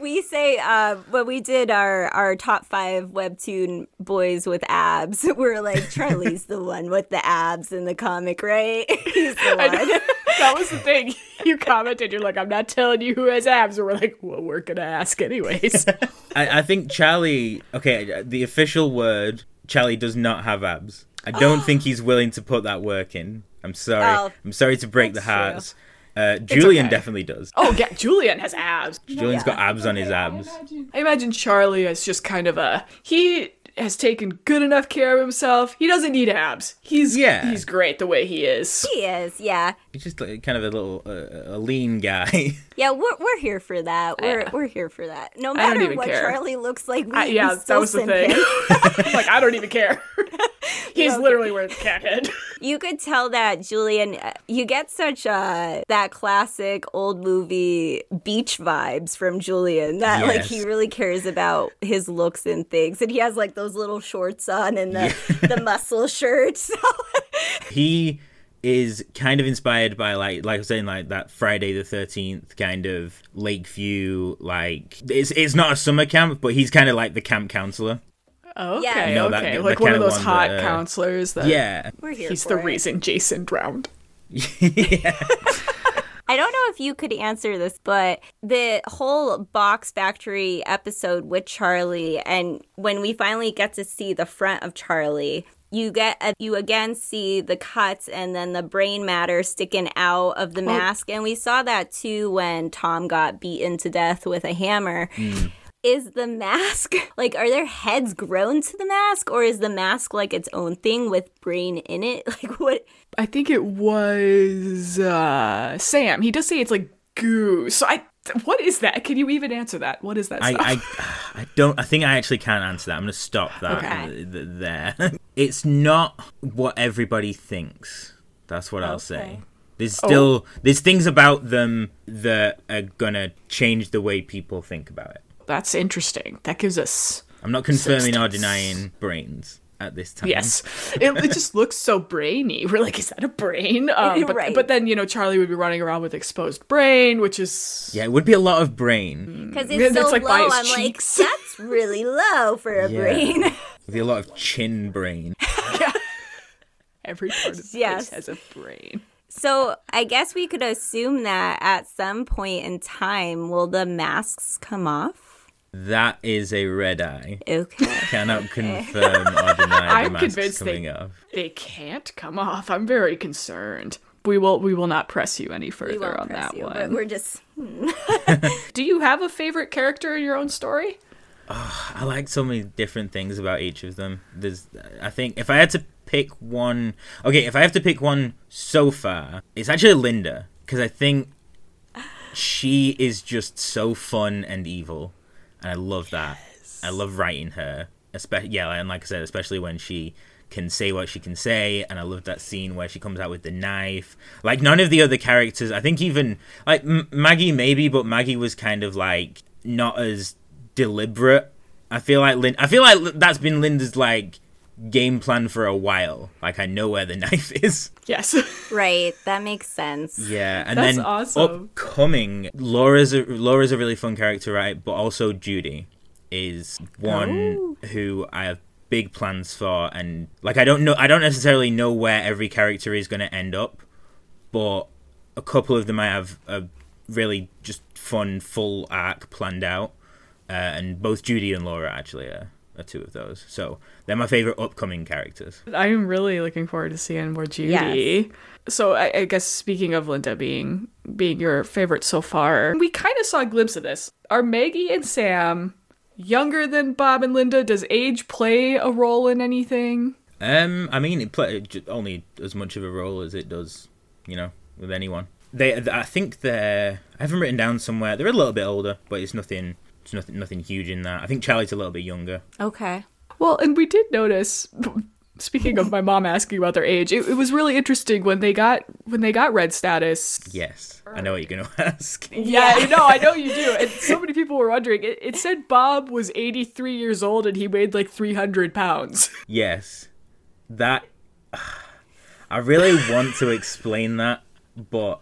We say uh, when we did our, our top five webtoon boys with abs, [LAUGHS] we're like, Charlie's the one with the abs in the comic, right? [LAUGHS] He's the I know. one. that was the thing. You commented, you're like, "I'm not telling you who has abs," and we're like, "Well, we're gonna ask anyways." I, I think Charlie. Okay, the official word. Charlie does not have abs. I don't think [GASPS] he's willing to put that work in. I'm sorry. Oh, I'm sorry to break the that's true. hearts. Uh, Julian okay. definitely does. oh yeah, Julian has abs. Julian's Yeah. got abs on his abs. I imagine Charlie is just kind of a he has taken good enough care of himself. He doesn't need abs. He's Yeah. he's great the way he is. He is, yeah. He's just like, kind of a little uh, a lean guy. [LAUGHS] Yeah, we're, we're here for that. We're, Yeah. we're here for that. No matter what care. Charlie looks like, we, I- yeah, we that still was the thing. [LAUGHS] like I don't even care. [LAUGHS] He's Okay. literally wearing the cat head. [LAUGHS] You could tell that Julian, uh, you get such uh, that classic old movie beach vibes from Julian. That like he really cares about his looks and things, and he has like those little shorts on and the the muscle shirts. he is kind of inspired by like like I was saying like that Friday the Thirteenth kind of Lakeview like it's it's not a summer camp, but he's kind of like the camp counselor. Okay, Yeah. You know, okay, the like one of those one hot that, uh, counselors. That Yeah, We're here. he's for the it. reason Jason drowned. yeah. [LAUGHS] I don't know if you could answer this, but the whole Box Factory episode with Charlie, and when we finally get to see the front of Charlie, you get a, you again see the cuts and then the brain matter sticking out of the mask, and we saw that too when Tom got beaten to death with a hammer. Is the mask [LAUGHS] like are their heads grown to the mask or is the mask like its own thing with brain in it? [LAUGHS] Like what I think it was uh Sam. He does say it's like goo. So I [LAUGHS] what is that? Can you even answer that? What is that I, stuff? I [SIGHS] I don't I think I actually can't answer that. I'm gonna stop that Okay. th- th- there. [LAUGHS] it's not what everybody thinks. That's what I'll say. Okay. There's Oh. still there's things about them that are gonna change the way people think about it. That's interesting. That gives us I'm not confirming or denying brains at this time. Yes, [LAUGHS] it, it just looks so brainy. We're like, is that a brain? [LAUGHS] Um, but, Right. but then you know, Charlie would be running around with exposed brain, which is Yeah, it would be a lot of brain. Because Yeah, it's so that's, like, low, I'm cheeks. like, [LAUGHS] that's really low for a Yeah. brain. It'd be a lot of chin brain. every part of the Yes. face has a brain. so I guess we could assume that at some point in time, will the masks come off? That is a red eye. Okay. Cannot confirm or [LAUGHS] deny the I'm masks convinced they- coming off. They can't come off. I'm very concerned. we will we will not press you any We further won't on press that you, but one. we're just hmm. [LAUGHS] [LAUGHS] Do you have a favorite character in your own story? I like so many different things about each of them. There's, I think, if I had to pick one, okay, if I have to pick one so far, it's actually Linda because I think she is just so fun and evil, and I love that. I love writing her, especially yeah, and like I said, especially when she can say what she can say, and I love that scene where she comes out with the knife. Like none of the other characters, I think even like M- Maggie maybe, but Maggie was kind of like not as deliberate. I feel like Lin- I feel like that's been Linda's like game plan for a while. Like I know where the [LAUGHS] knife is. Yes. right. That makes sense. Yeah, and That's then awesome. upcoming, Laura's a, Laura's a really fun character, right? But also Judy is one who I have big plans for, and like I don't know, I don't necessarily know where every character is going to end up, but a couple of them I have a really just fun full arc planned out, uh, and both Judy and Laura actually are, are two of those. So they're my favorite upcoming characters. I'm really looking forward to seeing more Judy. So I, I guess speaking of Linda being being your favorite so far, we kind of saw a glimpse of this. Are Maggie and Sam younger than Bob and Linda? Does age play a role in anything? Um, I mean, it play only as much of a role as it does, you know, with anyone. They, I think they're. I haven't written down somewhere. They're a little bit older, but it's nothing. It's nothing. Nothing huge in that. I think Charlie's a little bit younger. Okay. Well, and we did notice. Speaking of my mom asking about their age, it, it was really interesting when they got when they got red status. Yes, I know what you're gonna [LAUGHS] ask. Yeah, I know, I know you do. And so many people were wondering. It, it said Bob was 83 years old and he weighed like 300 pounds. [LAUGHS] Yes, that. [SIGHS] I really want to explain that, but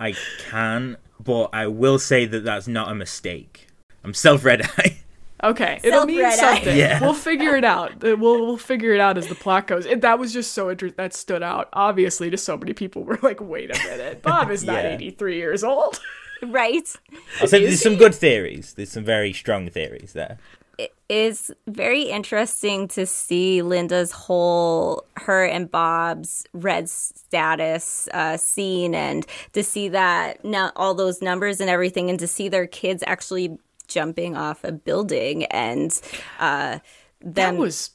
I can. But I will say that that's not a mistake. I'm self red eye. Okay, it'll mean Self-red eye. something. Yeah. We'll figure it out. We'll we'll figure it out as the plot goes. And that was just so interesting. That stood out. Obviously, to so many people were like, "Wait a minute, Bob is not Yeah. 83 years old." Right. I'll say there's some good theories. There's some very strong theories there. It is very interesting to see Linda's whole her and Bob's red status uh, scene and to see that now all those numbers and everything and to see their kids actually jumping off a building and uh, That them was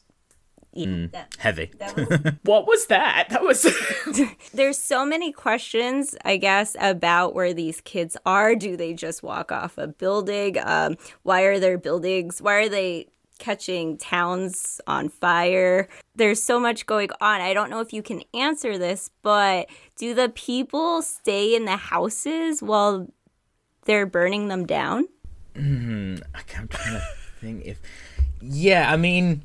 that- Heavy. that [LAUGHS] was what was that? That was [LAUGHS] [LAUGHS] there's so many questions i guess about where these kids are. Do they just walk off a building? Um, why are there buildings why are they catching towns on fire? There's so much going on. I don't know if you can answer this but do the people stay in the houses while they're burning them down I can't- I'm trying to think if. Yeah, I mean,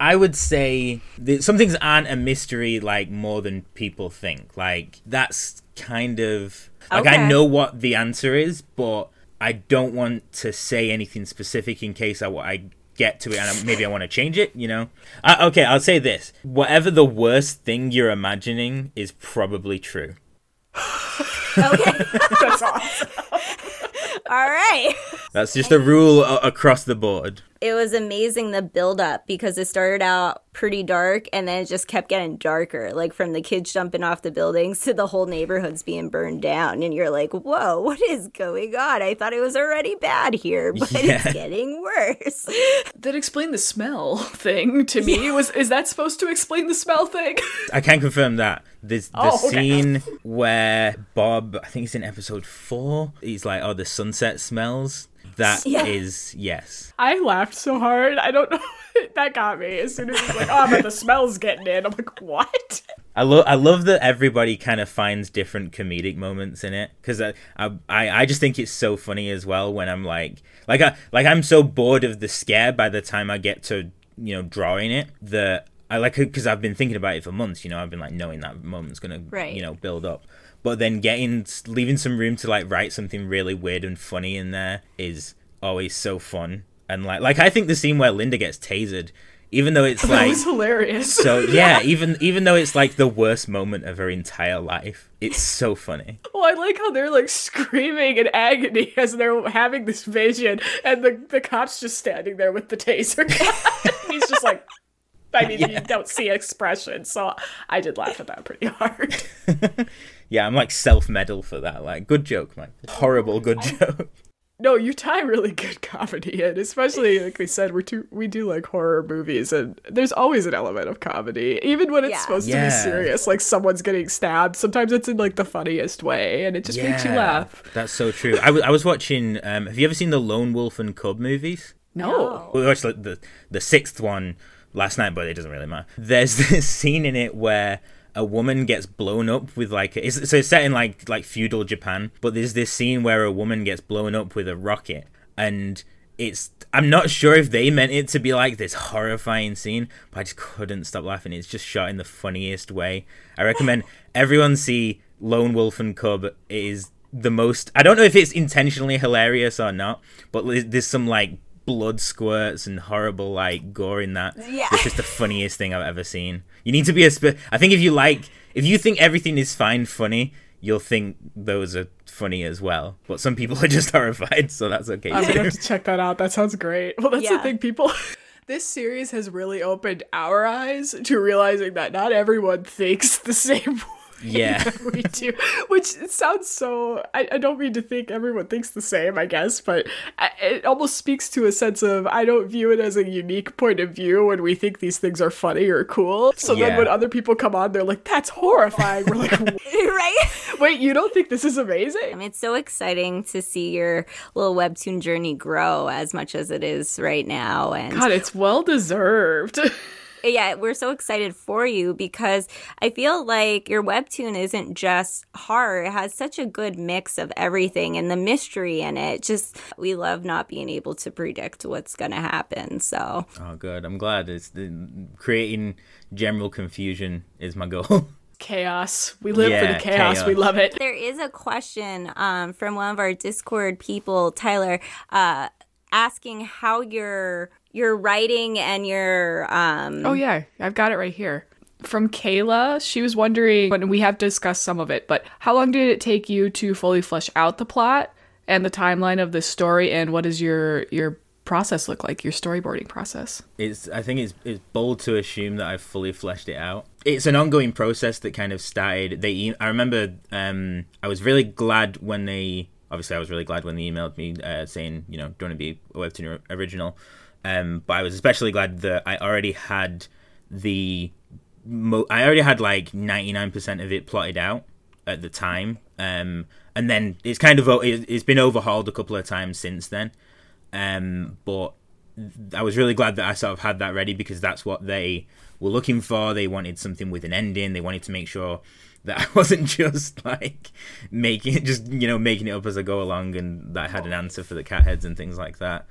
I would say that some things aren't a mystery like more than people think. Like that's kind of like I know what the answer is, but I don't want to say anything specific in case I, I get to it and maybe I want to change it. You know? Uh, okay, I'll say this: whatever the worst thing you're imagining is probably true. okay [LAUGHS] that's awesome. [LAUGHS] all right That's just a rule across the board. It was amazing the build up because it started out pretty dark and then it just kept getting darker like from the kids jumping off the buildings to the whole neighborhoods being burned down and you're like whoa what is going on i thought it was already bad here [LAUGHS] but Yeah. it's getting worse That explained the smell thing to me. Was is that supposed to explain the smell thing? I can confirm that. There's the Oh, okay. scene where Bob, I think it's in episode four, he's like, oh, the sunset smells. That is Yeah. yes. I laughed so hard. I don't know. [LAUGHS] that got me as soon as he's like, "Oh, but the smell's getting in." I'm like, "What?" I love I love that everybody kind of finds different comedic moments in it because I, I I I just think it's so funny as well when I'm like like I like I'm so bored of the scare by the time I get to you know drawing it that I like because I've been thinking about it for months. You know, I've been like knowing that moment's gonna Right. you know build up, but then getting leaving some room to like write something really weird and funny in there is always so fun. And like like I think the scene where Linda gets tasered, even though it's [LAUGHS] That like was hilarious. so [LAUGHS] yeah, even even though it's like the worst moment of her entire life, it's so funny. well, I like how they're like screaming in agony [LAUGHS] as they're having this vision, and the the cop's just standing there with the taser. gun. he's just like, I mean, you don't see expression, so I did laugh at that pretty hard. Yeah, I'm like self medal for that. Like, good joke, man. Horrible good joke. [LAUGHS] No, you tie really good comedy in, especially like we said, we're too we do like horror movies, and there's always an element of comedy, even when it's Yeah. supposed to be serious. Like someone's getting stabbed, sometimes it's in like the funniest way, and it just makes you laugh. That's so true. I was I was watching. Um, have you ever seen the Lone Wolf and Cub movies? No, We watched the, the the sixth one last night, but it doesn't really matter. There's [LAUGHS] this scene in it where a woman gets blown up with like it's, so it's set in like like feudal Japan, but there's this scene where a woman gets blown up with a rocket, and it's I'm not sure if they meant it to be like this horrifying scene, but I just couldn't stop laughing. It's just shot in the funniest way. I recommend [SIGHS] everyone see Lone Wolf and Cub. It is the most. I don't know if it's intentionally hilarious or not, but there's- there's some like blood squirts and horrible like gore in that. Yeah. It's just the funniest thing I've ever seen. You need to be a spe- I think if you like if you think everything is fine funny, you'll think those are funny as well. But some people are just [LAUGHS] horrified, so that's okay. I'm too. gonna have to check that out. That sounds great. Well, that's the thing, people. [LAUGHS] This series has really opened our eyes to realizing that not everyone thinks the [LAUGHS] same way Yeah. [LAUGHS] we do. Which sounds so. I, I don't mean to think everyone thinks the same, I guess, but I- it almost speaks to a sense of I don't view it as a unique point of view when we think these things are funny or cool. So then when other people come on, they're like, "That's horrifying." We're like, [LAUGHS] right? "Wait, you don't think this is amazing?" I mean, it's so exciting to see your little webtoon journey grow as much as it is right now. And God, it's well deserved. [LAUGHS] yeah, we're so excited for you because I feel like your webtoon isn't just horror. It has such a good mix of everything and the mystery in it. Just, we love not being able to predict what's going to happen. So, Oh, good. I'm glad. It's the, creating general confusion is my goal. [LAUGHS] chaos. We live for the chaos. chaos. We love it. there is a question um, from one of our Discord people, Tyler, uh, asking how your your writing and your um, Oh yeah, I've got it right here. From Kayla, she was wondering, and we have discussed some of it, but how long did it take you to fully flesh out the plot and the timeline of the story, and what does your your process look like? Your storyboarding process. it's I think it's it's bold to assume that I've fully fleshed it out. It's an ongoing process that kind of started. They I remember um I was really glad when they obviously I was really glad when they emailed me uh, saying you know do you want to be a webtoon original, um but I was especially glad that I already had the mo- I already had like ninety nine percent of it plotted out at the time. Um and then it's kind of it- it's been overhauled a couple of times since then. Um, but I was really glad that I sort of had that ready because that's what they were looking for. They wanted something with an ending. They wanted to make sure that I [LAUGHS] wasn't just like making it, just you know, making it up as I go along, and that I had an answer for the cat heads and things like that.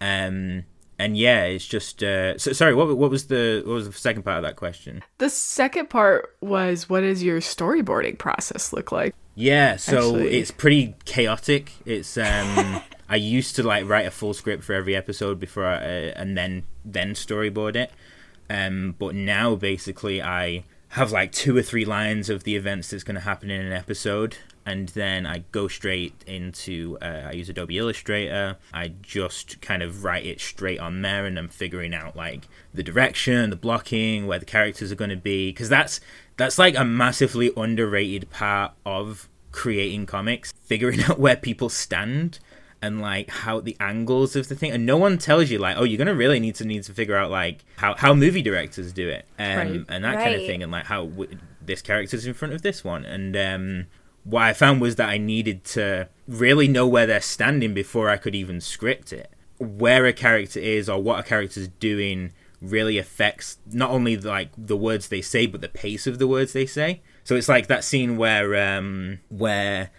Um, and yeah, it's just. Uh, so, sorry, what what was the what was the second part of that question? The second part was, what does your storyboarding process look like? Yeah, so Actually- it's pretty chaotic. It's um [LAUGHS] I used to like write a full script for every episode before I, uh, and then then storyboard it. Um but now basically I have like two or three lines of the events that's going to happen in an episode and then I go straight into uh, I use Adobe Illustrator. I just kind of write it straight on there and I'm figuring out like the direction, the blocking, where the characters are going to be because that's that's like a massively underrated part of creating comics, figuring [LAUGHS] out where people stand and like how the angles of the thing and no one tells you like oh you're gonna really need to need to figure out like how, how movie directors do it um, Right. and that kind of thing and like how w- this character's in front of this one and um what i found was that i needed to really know where they're standing before i could even script it where a character is or what a character's doing really affects not only like the words they say but the pace of the words they say so it's like that scene where um where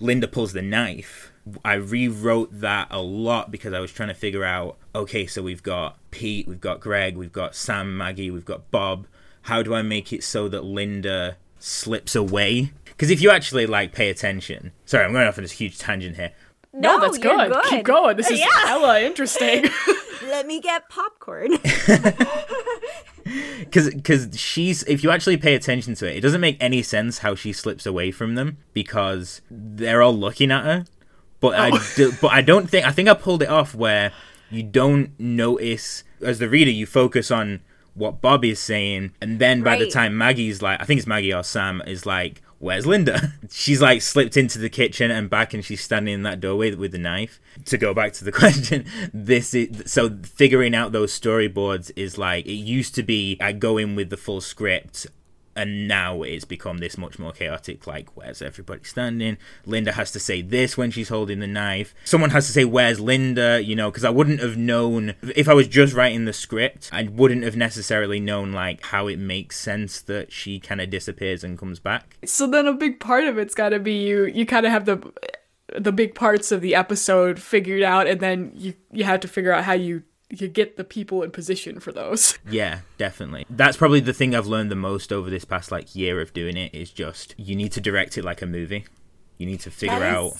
Linda pulls the knife. I rewrote that a lot because I was trying to figure out okay, so we've got Pete, we've got Greg, we've got Sam, Maggie, we've got Bob. How do I make it so that Linda slips away? Because if you actually like pay attention, sorry, I'm going off on this huge tangent here. No, No, that's good. good. Keep going. This is Yeah. hella interesting. [LAUGHS] [LAUGHS] let me get popcorn. [LAUGHS] because because she's if you actually pay attention to it it doesn't make any sense how she slips away from them because they're all looking at her but i oh. do, but i don't think i think i pulled it off where you don't notice as the reader you focus on what Bob is saying. And then by the time Maggie's like, I think it's Maggie or Sam is like, where's Linda? [LAUGHS] She's like slipped into the kitchen and back and she's standing in that doorway with the knife. To go back to the [LAUGHS] question, this is so figuring out those storyboards is like, it used to be I go in with the full script and now it's become this much more chaotic like where's everybody standing? Linda has to say this when she's holding the knife. Someone has to say where's linda? You know because i wouldn't have known if i was just writing the script i wouldn't have necessarily known like how it makes sense that she kind of disappears and comes back. So then a big part of it's got to be you. You kind of have the the big parts of the episode figured out, and then you you have to figure out how you you get the people in position for those. [LAUGHS] yeah definitely that's probably the thing i've learned the most over this past like year of doing it is just you need to direct it like a movie you need to figure That out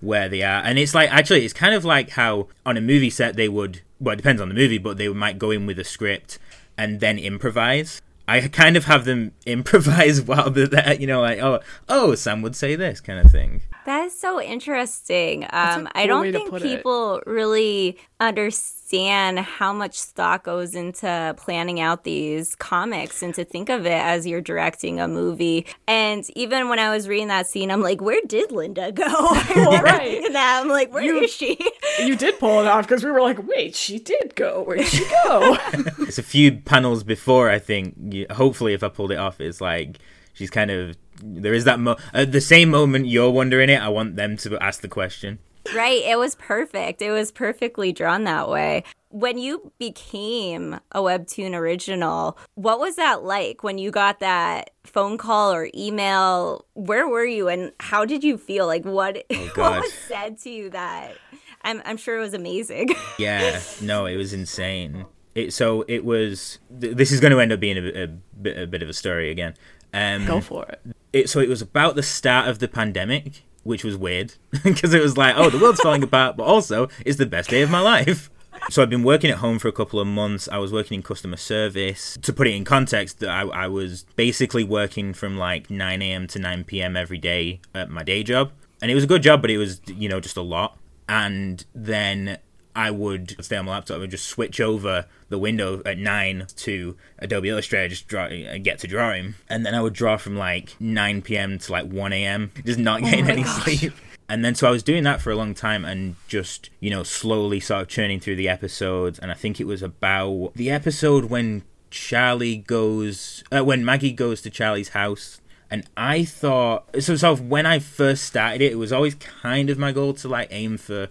where they are. And it's like actually it's kind of like how on a movie set they would well it depends on the movie, but they might go in with a script and then improvise. I kind of have them [LAUGHS] improvise while they're there, you know, like oh oh Sam would say this kind of thing. That is so interesting. Um, I cool way don't think put it. people really understand how much thought goes into planning out these comics and to think of it as you're directing a movie. And even when I was reading that scene, I'm like, where did Linda go? [LAUGHS] [LAUGHS] right. That, I'm like, where is You- she? [LAUGHS] You did pull it off because we were like, wait, she did go. Where did she go? It's a few panels before I think. You, hopefully, if I pulled it off, it's like she's kind of there is that mo- at the same moment you're wondering it. I want them to ask the question. Right. It was perfect. It was perfectly drawn that way. When you became a Webtoon original, what was that like when you got that phone call or email? Where were you and how did you feel? Like what, [LAUGHS] what was said to you that I'm, I'm sure it was amazing. [LAUGHS] Yeah, no, it was insane. It so it was. Th- this is going to end up being a, a, bit, a bit of a story again. Um, go for it. it, so it was about the start of the pandemic, which was weird [LAUGHS] because it was like, oh, the world's falling apart, but also it's the best day of my life. So I've been working at home for a couple of months. I was working in customer service. To put it in context, I, I was basically working from like 9 a.m. to 9 p.m. every day at my day job, and it was a good job, but it was you know just a lot. And then I would stay on my laptop and just switch over the window at nine to Adobe Illustrator, just draw and get to drawing, and then I would draw from like 9 p.m. to like 1 a.m. just not getting my any gosh. sleep. And then so I was doing that for a long time and just, you know, slowly sort of churning through the episodes. And I think it was about the episode when Charlie goes, uh, when Maggie goes to Charlie's house. And I thought, so so when I first started it, it was always kind of my goal to like aim for,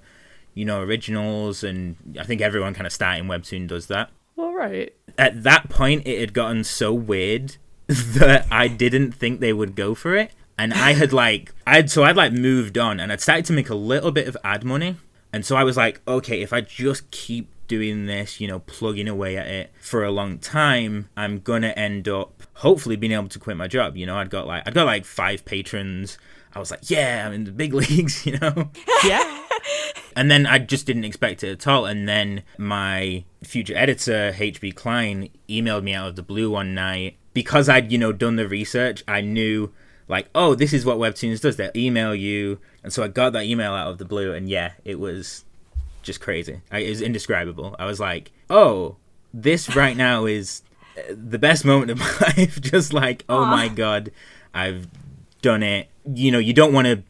you know, originals. And I think everyone kind of starting Webtoon does that All right. at that point it had gotten so weird [LAUGHS] that I didn't think they would go for it. And I had [LAUGHS] like I'd so I'd like moved on and I'd started to make a little bit of ad money. And so I was like, okay, if I just keep doing this, you know, plugging away at it for a long time, I'm gonna end up hopefully being able to quit my job. You know, I'd got like I'd got like five patrons. I was like, yeah, I'm in the big [LAUGHS] leagues, you know. Yeah. [LAUGHS] And then I just didn't expect it at all. And then my future editor, HB Klein, emailed me out of the blue one night because I'd, you know, done the research. I knew, like, oh, this is what Webtoons does. They'll email you. And so I got that email out of the blue. And yeah, it was just crazy. I, it was indescribable. I was like, oh, this right now is uh, the best moment of [LAUGHS] my life. just like, oh my God, I've done it. You know, you don't want to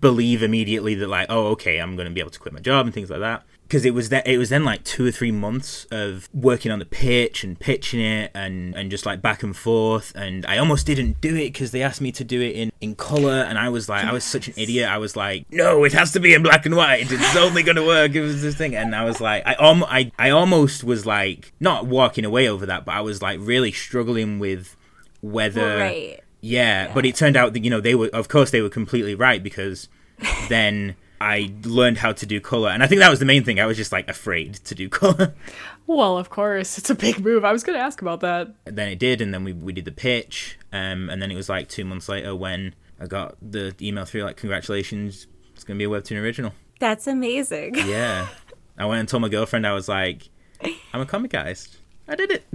believe immediately that like oh okay i'm going to be able to quit my job and things like that. Because it was that it was then like two or three months of working on the pitch and pitching it and and just like back and forth. And i almost didn't do it because they asked me to do it in in color. And i was like i was such an idiot. I was like no it has to be in black and white. It's [LAUGHS] only going to work it was this thing. And i was like i almost I, I almost was like not walking away over that but i was like really struggling with whether right. Yeah, but it turned out that you know they were, of course, they were completely right because [LAUGHS] then I learned how to do color, and I think that was the main thing. I was just like afraid to do color. [LAUGHS] Well, of course, it's a big move. I was going to ask about that. And then it did, and then we we did the pitch, um, and then it was like two months later when I got the email through like congratulations, it's gonna be a webtoon original. That's amazing. Yeah, [LAUGHS] I went and told my girlfriend I was like, I'm a comic artist. I did it.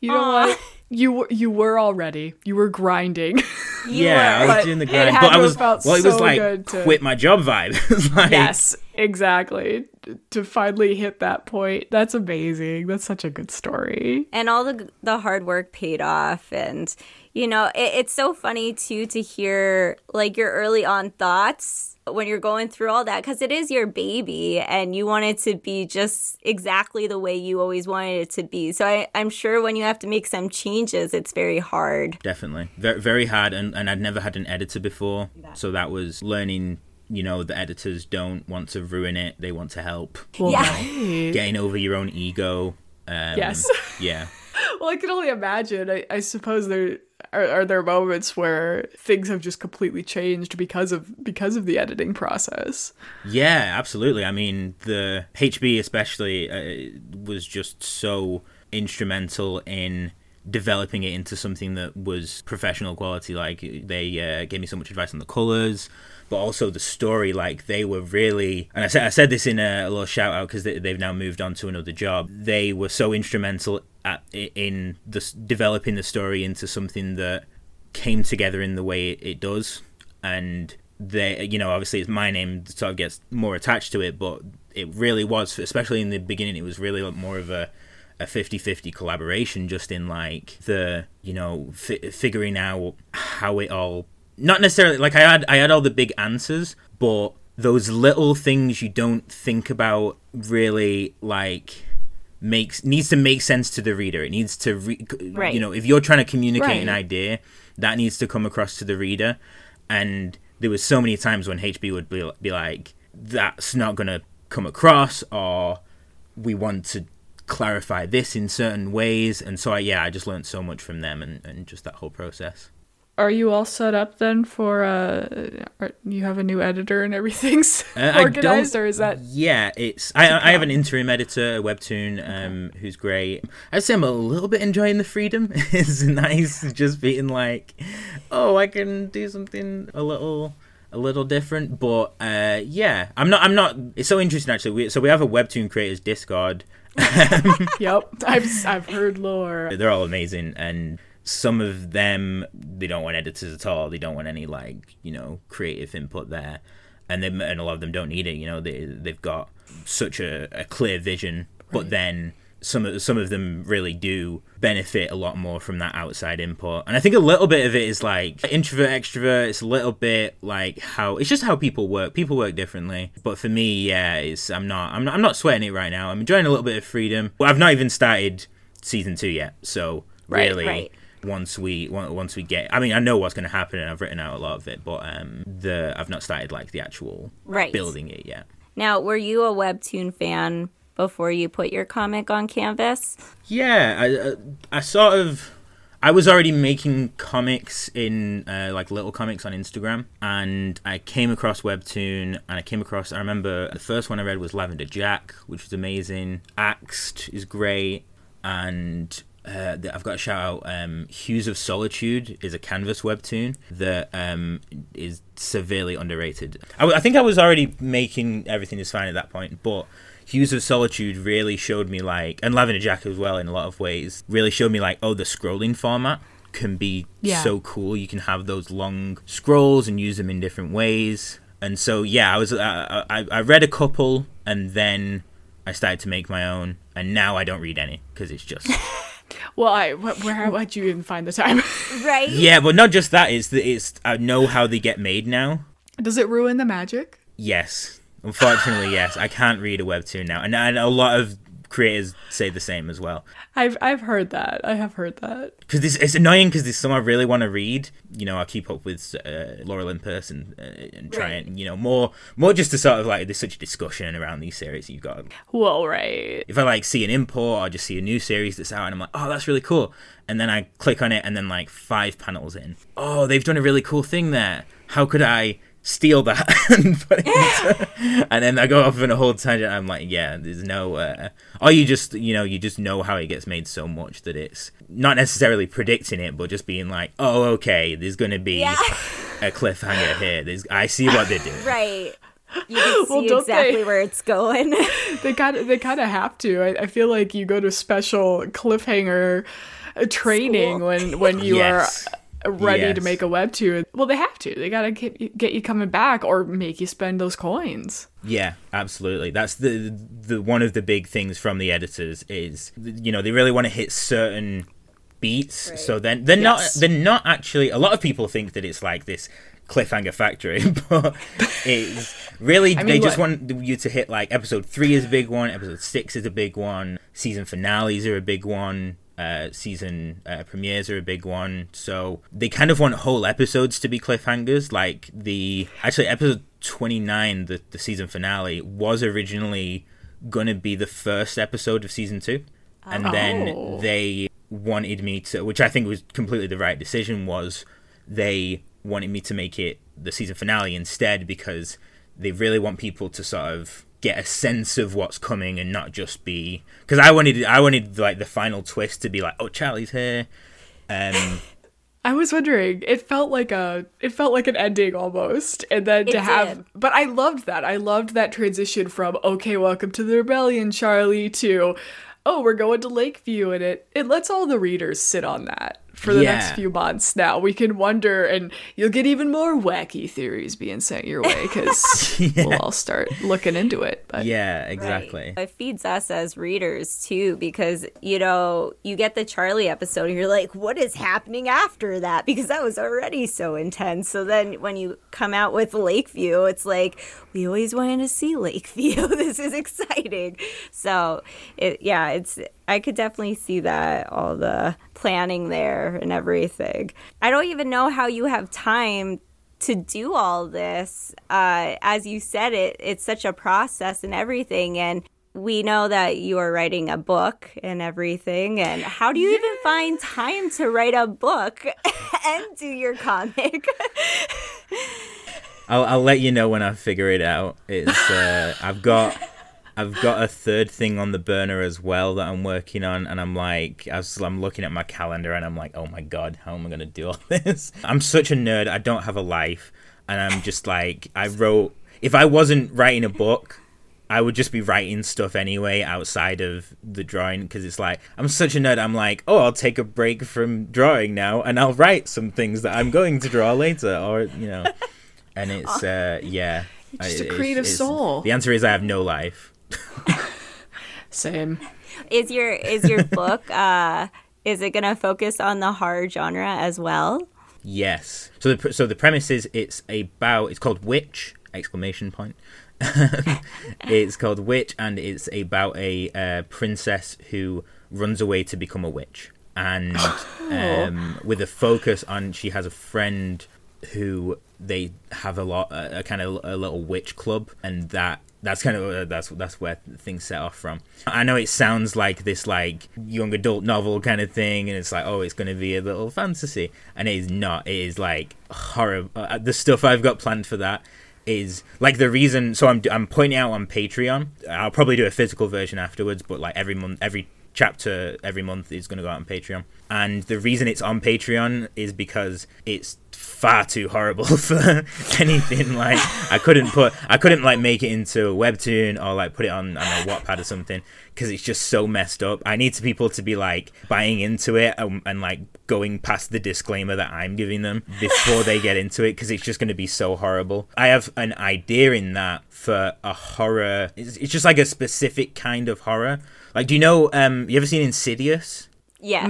You know what? You were you were already. You were grinding. You [LAUGHS] yeah, I was But doing the grind, had but I was have felt well, it was so like to- quit my job vibe. [LAUGHS] Like, yes. Exactly. To finally hit that point. That's amazing. That's such a good story. And all the the hard work paid off and you know, it, it's so funny too to hear like your early on thoughts when you're going through all that because it is your baby and you want it to be just exactly the way you always wanted it to be. So I, I'm sure when you have to make some changes, it's very hard. Definitely. Very, very hard. And, and I'd never had an editor before. So that was learning you know the editors don't want to ruin it they want to help Well, Yeah. [LAUGHS] getting over your own ego um, Yes. yeah [LAUGHS] Well, I can only imagine. I, I suppose there are, are there moments where things have just completely changed because of because of the editing process. Yeah, absolutely. I mean, the HB especially uh, was just so instrumental in developing it into something that was professional quality. Like they uh, gave me so much advice on the colors, but also the story. Like they were really, and I said I said this in a, a little shout out because they, they've now moved on to another job. They were so instrumental at in the developing the story into something that came together in the way it, it does and they you know obviously it's my name sort of gets more attached to it but it really was especially in the beginning it was really more of a a 50-50 collaboration just in like the you know fi- figuring out how it all not necessarily like i had i had all the big answers but those little things you don't think about really like makes needs to make sense to the reader. It needs to re- Right. you know if you're trying to communicate an idea that needs to come across to the reader. And there was so many times when hb would be, be like that's not going to come across or we want to clarify this in certain ways. And so I, yeah i just learned so much from them and, and just that whole process Are you all set up then for uh are, you have a new editor and everything's [LAUGHS] Uh, organized or is that Yeah, it's I, I have an interim editor, a webtoon, um, who's great. I'd say I'm a little bit enjoying the freedom. [LAUGHS] it's nice just being like, oh, I can do something a little a little different. But uh, yeah, I'm not. I'm not. It's so interesting actually. We, so we have a webtoon creators Discord. [LAUGHS] Yep. I've I've heard lore. They're all amazing, and some of them they don't want editors at all. They don't want any like you know creative input there, and they and a lot of them don't need it. You know they they've got such a, a clear vision, but then some of some of them really do benefit a lot more from that outside input. And I think a little bit of it is like introvert extrovert. It's a little bit like how it's just how people work. People work differently. But for me, yeah, it's I'm not I'm not I'm not sweating it right now. I'm enjoying a little bit of freedom. But I've not even started season two yet. So Right, really. right. Once we once we get, I mean, I know what's going to happen, and I've written out a lot of it, but um, the I've not started like the actual Right. building it yet. Now, were you a webtoon fan before you put your comic on Canvas? Yeah, I, uh, I sort of. I was already making comics in uh, like little comics on Instagram, and I came across Webtoon, and I came across. I remember the first one I read was Lavender Jack, which was amazing. Axed is great, and uh, I've got to shout out um, Hues of Solitude is a canvas webtoon that um, is severely underrated. I, w- I think I was already making everything is fine at that point, but Hues of Solitude really showed me like, and Lavender Jack as well in a lot of ways, really showed me like, oh, the scrolling format can be Yeah. so cool. You can have those long scrolls and use them in different ways. And so yeah, I was uh, I, I read a couple and then I started to make my own, and now I don't read any because it's just [LAUGHS] Well, I where would you even find the time? [LAUGHS] Right? yeah. But not just that. It's that it's I know how they get made now. Does it ruin the magic? Yes, unfortunately, yes. I can't read a webtoon now, and, and a lot of creators say the same as well. I've I've heard that. I have heard that. Because it's, it's annoying because there's some I really want to read. You know, I keep up with uh, Lore Olympus and uh, and try Right. and you know more more just to sort of like there's such a discussion around these series. You've got Well, right. if I like see an import or just see a new series that's out and I'm like, oh, that's really cool. And then I click on it and then like five panels in, oh, they've done a really cool thing there. How could I steal that and [LAUGHS] put it into... And then I go off on a whole tangent. I'm like, yeah, there's no. Uh... Or you just, you know, you just know how it gets made so much that it's not necessarily predicting it, but just being like, oh, okay, there's going to be Yeah. [LAUGHS] a cliffhanger [LAUGHS] here. There's, I see what they're doing. Right. You can see Well, exactly they- where it's going. They kind of they kind of have to. I, I feel like you go to special cliffhanger uh, training School. when when you Yes. are ready to make a web webtoon. Well, they have to. They gotta get you, get you coming back or make you spend those coins. Yeah, absolutely. That's the the one of the big things from the editors is you know they really want to hit certain beats. So then they're Yes. not they're not actually. A lot of people think that it's like this cliffhanger factory, [LAUGHS] but it's really I they mean, just what- want you to hit like episode three is a big one, episode six is a big one, season finales are a big one. Uh, season uh, premieres are a big one, so they kind of want whole episodes to be cliffhangers. Like the actually episode twenty nine, the the season finale was originally gonna be the first episode of season two, and Oh. then they wanted me to, which I think was completely the right decision, was they wanted me to make it the season finale instead because they really want people to sort of get a sense of what's coming and not just be because I wanted I wanted like the final twist to be like oh Charlie's here um [LAUGHS] I was wondering. It felt like a it felt like an ending almost, and then to have. did. But I loved that. I loved that transition from okay, welcome to the rebellion, Charlie, to oh, we're going to Lakeview, and it it lets all the readers sit on that for the next few months. Now we can wonder, and you'll get even more wacky theories being sent your way because [LAUGHS] we'll all start looking into it. But yeah exactly It feeds us as readers too, because you know you get the Charlie episode, and you're like, "What is happening after that?" Because that was already so intense. So then, when you come out with Lakeview, it's like we always wanted to see Lakeview. [LAUGHS] this is exciting. So, it, yeah, it's I could definitely see that all the planning there and everything. I don't even know how you have time to do all this uh, as you said it it's such a process and everything and we know that you are writing a book and everything and how do you even find time to write a book [LAUGHS] and do your comic [LAUGHS] I'll, I'll let you know when I figure it out. It's uh, I've got I've got a third thing on the burner as well that I'm working on, and I'm like I was, I'm looking at my calendar and I'm like, oh my god, how am I gonna do all [LAUGHS] this? I'm such a nerd. I don't have a life, and I'm just like I wrote. If I wasn't writing a book. I would just be writing stuff anyway outside of the drawing because it's like I'm such a nerd. I'm like, oh, I'll take a break from drawing now and I'll write some things that I'm going to draw later, or you know and it's [LAUGHS] uh yeah just I- a it's- creative it's- soul. the answer is i have no life [LAUGHS] same. is your is your [LAUGHS] book uh is it gonna focus on the horror genre as well? Yes. So the so the premise is it's about it's called witch exclamation point. [LAUGHS] It's called witch and it's about a uh, princess who runs away to become a witch. And [GASPS] um, with a focus on she has a friend who they have a lot a, a kind of a little witch club and that that's kind of uh, that's that's where things set off from i know it sounds like this like young adult novel kind of thing and it's like oh it's going to be a little fantasy and it is not it is like horrible. uh, the stuff i've got planned for that is like the reason so i'm i'm it out on patreon i'll probably do a physical version afterwards but like every month every chapter every month is going to go out on patreon. And the reason it's on patreon is because it's far too horrible [LAUGHS] for anything like i couldn't put i couldn't like make it into a webtoon or like put it on, on a wattpad or something because it's just so messed up. I need people to be like buying into it and, and like going past the disclaimer that i'm giving them before they get into it because it's just going to be so horrible. I have an idea in that for a horror it's, it's just like a specific kind of horror like do you know um you ever seen insidious yes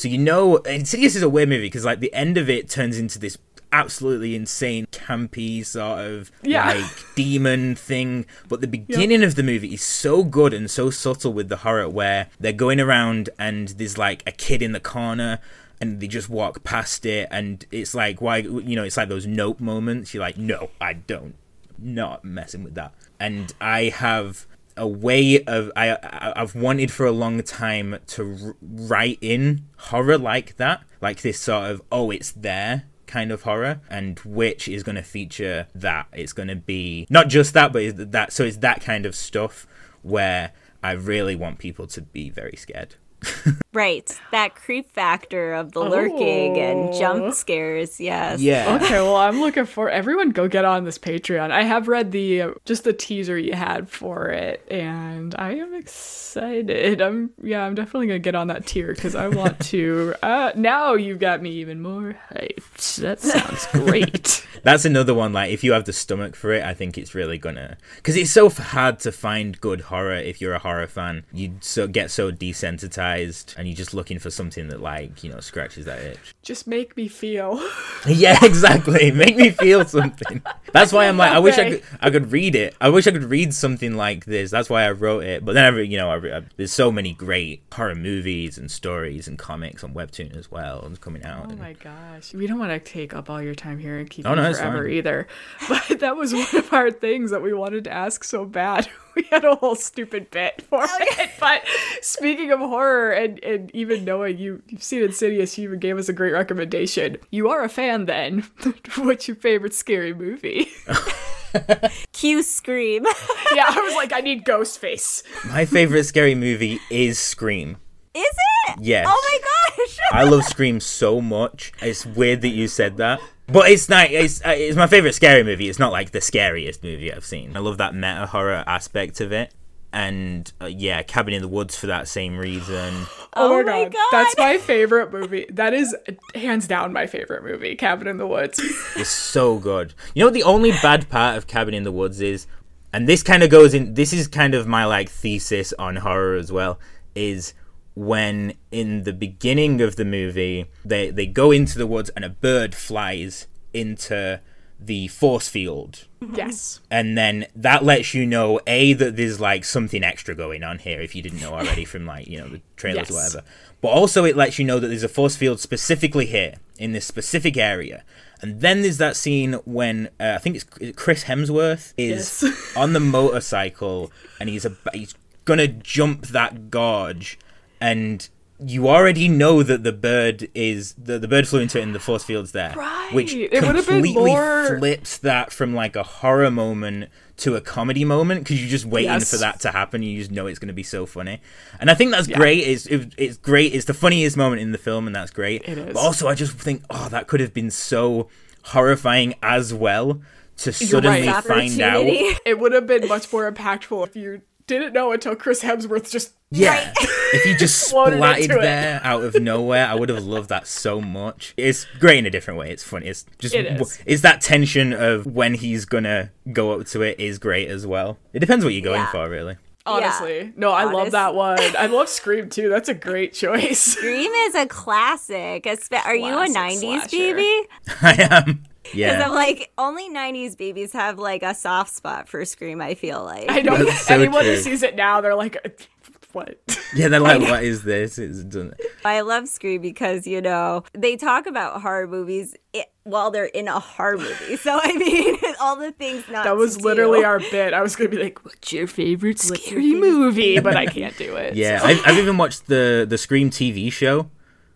so you know, Insidious is a weird movie because like the end of it turns into this absolutely insane, campy sort of Yeah. like [LAUGHS] demon thing. But the beginning of the movie is so good and so subtle with the horror, where they're going around and there's like a kid in the corner. And they just walk past it, and it's like, why? You know, it's like those nope moments. You're like, no, I don't, not messing with that. And I have a way of I, I've wanted for a long time to write in horror like that, like this sort of oh it's there kind of horror, and which is going to feature that. It's going to be not just that, but that. So it's that kind of stuff where I really want people to be very scared. [LAUGHS] Right. That creep factor of the lurking and Oh. jump scares. Yes. Yeah. Okay, well, I'm looking for everyone. Go get on this Patreon. I have read the uh, just the teaser you had for it, and I am excited. I'm yeah, I'm definitely gonna get on that tier because I want [LAUGHS] to. Uh, now you've got me even more hyped. That sounds [LAUGHS] great. That's another one. Like, if you have the stomach for it, I think it's really gonna. Because it's so hard to find good horror if you're a horror fan. You so get so desensitized, and you're just looking for something that, like, you know, scratches that itch. just make me feel. [LAUGHS] Yeah, exactly. Make me feel [LAUGHS] something. That's why I'm like, I wish I could, I could read it. I wish I could read something like this. That's why I wrote it. But then, I, re- you know, I, I, there's so many great horror movies and stories and comics on Webtoon as well, and coming out. Oh and- my gosh. We don't want to take up all your time here and keep Oh, you no, forever either. [LAUGHS] But that was one of our things that we wanted to ask so bad. We had a whole stupid bit for it. [LAUGHS] But speaking of horror and, and even knowing you, you've seen Insidious, you even gave us a great recommendation. You are a fan then. [LAUGHS] What's your favorite scary movie? [LAUGHS] Cue scream. yeah, I was like, I need Ghostface. My favorite scary movie is Scream. Is it? Yes. Oh my gosh. I love Scream so much. It's weird that you said that. But it's not. It's, uh, it's my favorite scary movie. It's not like the scariest movie I've seen. I love that meta horror aspect of it, and uh, yeah, Cabin in the Woods for that same reason. Oh, [GASPS] Oh my, my god. God. That's my favorite movie. That is hands down my favorite movie, Cabin in the Woods. [LAUGHS] It's so good. You know the only bad part of Cabin in the Woods is, and this kind of goes in. This is kind of my like thesis on horror as well. Is when in the beginning of the movie they they go into the woods and a bird flies into the force field yes. and then that lets you know a that there's like something extra going on here if you didn't know already from like you know the trailers or whatever but also it lets you know that there's a force field specifically here in this specific area and then there's that scene when uh, I think it's Chris Hemsworth is Yes. [LAUGHS] on the motorcycle and he's a he's gonna jump that gorge and you already know that the bird is the, the bird flew into it and the force field's there Right. which It completely more- flips that from like a horror moment to a comedy moment because you're just waiting Yes. for that to happen. You just know it's going to be so funny, and I think that's great. It's it, it's great. It's the funniest moment in the film, and that's great. It is. But also, I just think, oh, that could have been so horrifying as well to suddenly right. find out. [LAUGHS] It would have been much more impactful if you didn't know until Chris Hemsworth just Yeah, [LAUGHS] if he just [LAUGHS] Exploded splatted into it. there out of nowhere, I would have loved that so much. It's great in a different way. It's funny. It's just It is. it's that tension of when he's gonna go up to it is great as well. It depends what you're going Yeah. for, really. honestly. No, I love that one. I love [LAUGHS] Scream too. That's a great choice. Scream is a classic. Are you a 90s slasher. baby? I am. Because Yeah. I'm like, only 90s babies have like a soft spot for Scream, I feel like. I know That's so anyone who sees it now, they're like, [LAUGHS] what? Yeah, they're like, what is this? It's done. I love Scream because, you know, they talk about horror movies i while they're in a horror movie. So, I mean, [LAUGHS] all the things not That was to literally do. our bit. I was gonna be like, "What's your favorite scary movie?" But I [LAUGHS] can't do it. Yeah, so. I've, I've even watched the the Scream TV show.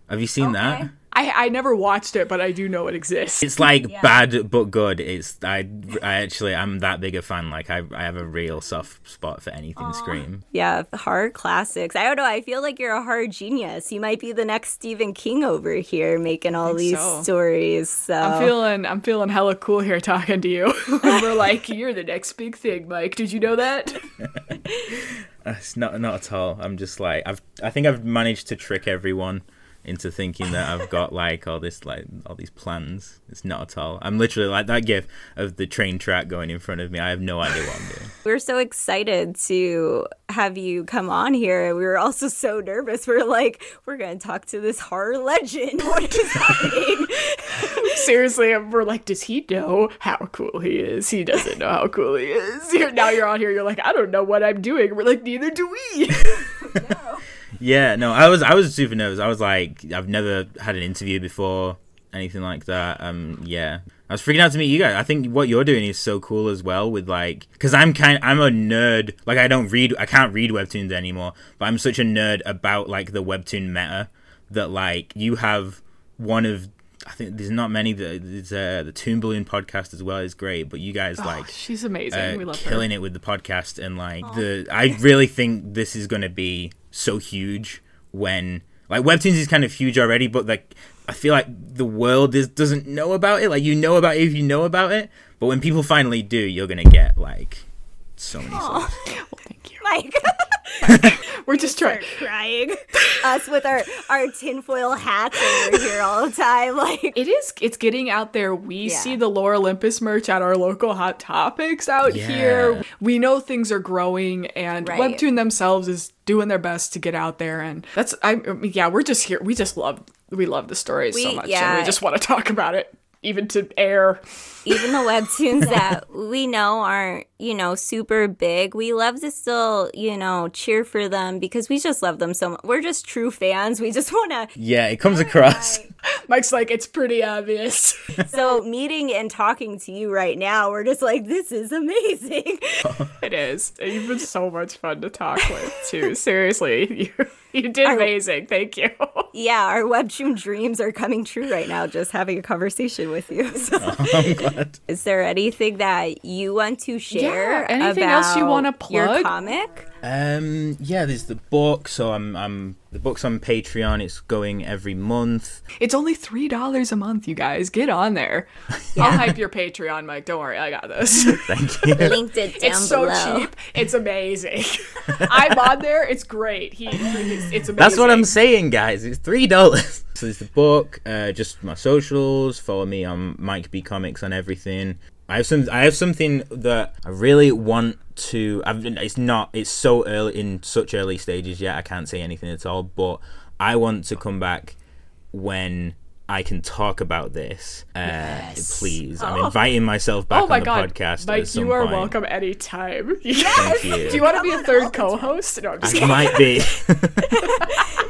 Have you seen that? Okay. I I never watched it, but I do know it exists. It's like bad but good. It's I I actually I'm that big a fan. Like I I have a real soft spot for anything Scream. Yeah, horror classics. I don't know. I feel like you're a horror genius. You might be the next Stephen King over here making all these so. stories. So I'm feeling I'm feeling hella cool here talking to you. [LAUGHS] We're like, [LAUGHS] you're the next big thing, Mike. Did you know that? [LAUGHS] Uh, It's not not at all. I'm just like I've I think I've managed to trick everyone into thinking that I've got [LAUGHS] like all this like all these plans. It's not at all. I'm literally like that gif of the train track going in front of me. I have no idea what I'm doing. [LAUGHS] we're so excited to have you come on here. We were also so nervous. We're like, we're going to talk to this horror legend. [LAUGHS] What is happening? Seriously, we're like, does he know how cool he is? He doesn't know how cool he is. You're, now you're on here. You're like, I don't know what I'm doing. We're like, neither do we. Yeah, no, I was I was super nervous. I was like, I've never had an interview before, anything like that. Um, yeah, I was freaking out to meet you guys. I think what you're doing is so cool as well. With like, because I'm kind, I'm a nerd. Like, I don't read, I can't read webtoons anymore. But I'm such a nerd about like the webtoon meta that like you have one of. I think there's not many. that- There's uh, the Toon Balloon podcast as well is great, but you guys like She's amazing. uh, we love her. killing it with the podcast and like the I really think this is going to be so huge when like webtoons is kind of huge already, but like I feel like the world is doesn't know about it. Like you know about it if you know about it, but when people finally do, you're gonna get like so many. subs. Well, thank you. Mike, [LAUGHS] We're just trying. crying. Us with our our tinfoil hats over here all the time. Like, It is. It's getting out there. We Yeah. see the Lore Olympus merch at our local Hot Topics out Yeah. here. We know things are growing, and Right. Webtoon themselves is doing their best to get out there. And that's. I. I yeah, we're just here. We just love. We love the stories so We- much, and we just want to talk about it, even to air. even the webtoons [LAUGHS] that we know aren't, you know, super big, we love to still, you know, cheer for them because we just love them so much. We're just true fans. We just want to. Yeah, it comes across. Mike's like, it's pretty obvious. [LAUGHS] So, meeting and talking to you right now, we're just like, this is amazing. [LAUGHS] it is. You've been so much fun to talk with too. Seriously, you you did I- amazing. Thank you. yeah, our webtoon dreams are coming true right now, just having a conversation with you. [LAUGHS] So, [LAUGHS] I'm glad. is there anything that you want to share? Yeah, anything else you about wanna Your plug? comic? Um, yeah, there's the book. So I'm, I'm the book's on Patreon. It's going every month. It's only three dollars a month, you guys. Get on there. [LAUGHS] I'll hype your Patreon, Mike. Don't worry, I got this. [LAUGHS] Thank you. Linked it down it's so below. cheap. It's amazing. [LAUGHS] I'm on there. It's great. He, it's, it's amazing. That's what I'm saying, guys. It's three dollars. So there's the book, uh, just my socials. Follow me on Mike B Comics on everything. I have some. I have something that I really want to. I've, it's not. It's so early in such early stages yet. I can't say anything at all. But I want to come back when I can talk about this. Uh, Please, I'm inviting myself back Oh my on the god, podcast. Mike, at some you are point. welcome anytime. Thank you. Do you want to be a third co-host? No, I'm just I kidding. might be. [LAUGHS] [LAUGHS]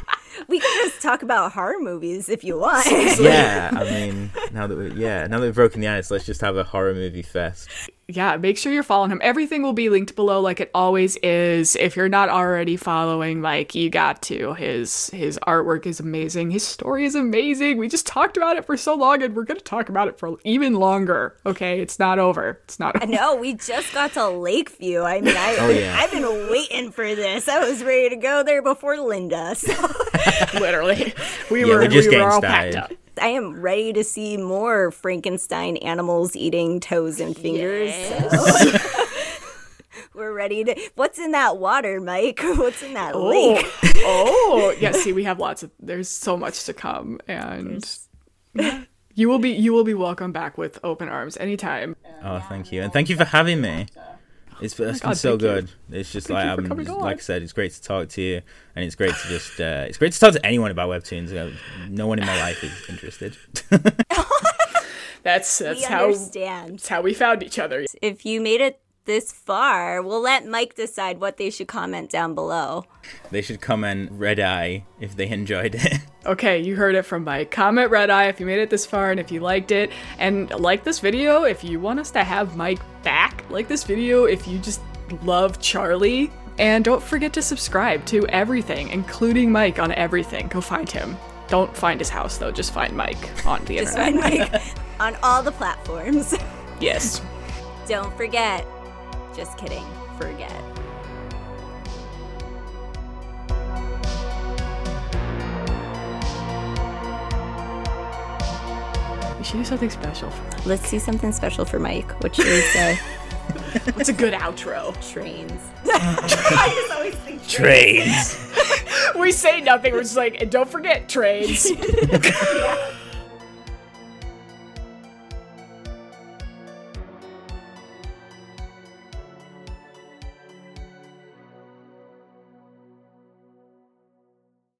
We can just talk about horror movies if you want. yeah, [LAUGHS] I mean, now that we yeah, now that we've broken the ice, let's just have a horror movie fest. yeah, make sure you're following him. Everything will be linked below, like it always is. If you're not already following Mike, you got to. His his artwork is amazing. His story is amazing. We just talked about it for so long, and we're gonna talk about it for even longer. Okay, it's not over. It's not. Over. No, we just got to Lakeview. I mean, I, Oh, yeah. I've been waiting for this. I was ready to go there before Linda. So [LAUGHS] Literally, we Yeah, were we're just we were getting all packed up. I am ready to see more Frankenstein animals eating toes and fingers. So. [LAUGHS] [LAUGHS] We're ready to. What's in that water, Mike? What's in that oh. lake? oh, yeah. See, we have lots of. There's so much to come, and yeah, you will be you will be welcome back with open arms anytime. Oh, thank you, and thank you for having me. It's, it's been Oh God, so thank you. good. It's just like I'm, coming like I said, it's great to talk to you, and it's great to just uh, it's great to talk to anyone about webtoons. Uh, No one in my life is interested. That's [LAUGHS] that's We how understand. that's how we found each other. If you made it this far, we'll let Mike decide what they should comment down below. they should comment red eye if they enjoyed it. [LAUGHS] Okay, you heard it from Mike. Comment red eye if you made it this far and if you liked it. And like this video if you want us to have Mike back. Like this video if you just love Charlie. And don't forget to subscribe to everything, including Mike on everything. Go find him. Don't find his house though, just find Mike on the Just internet. find Mike [LAUGHS] on all the platforms. Yes. Don't forget. Just kidding. Forget. We should do something special for Let's do something special for Mike. What should we say? [LAUGHS] What's a good outro? Trains. [LAUGHS] I just always think Trains. [LAUGHS] We say nothing, we're just like, and don't forget trains.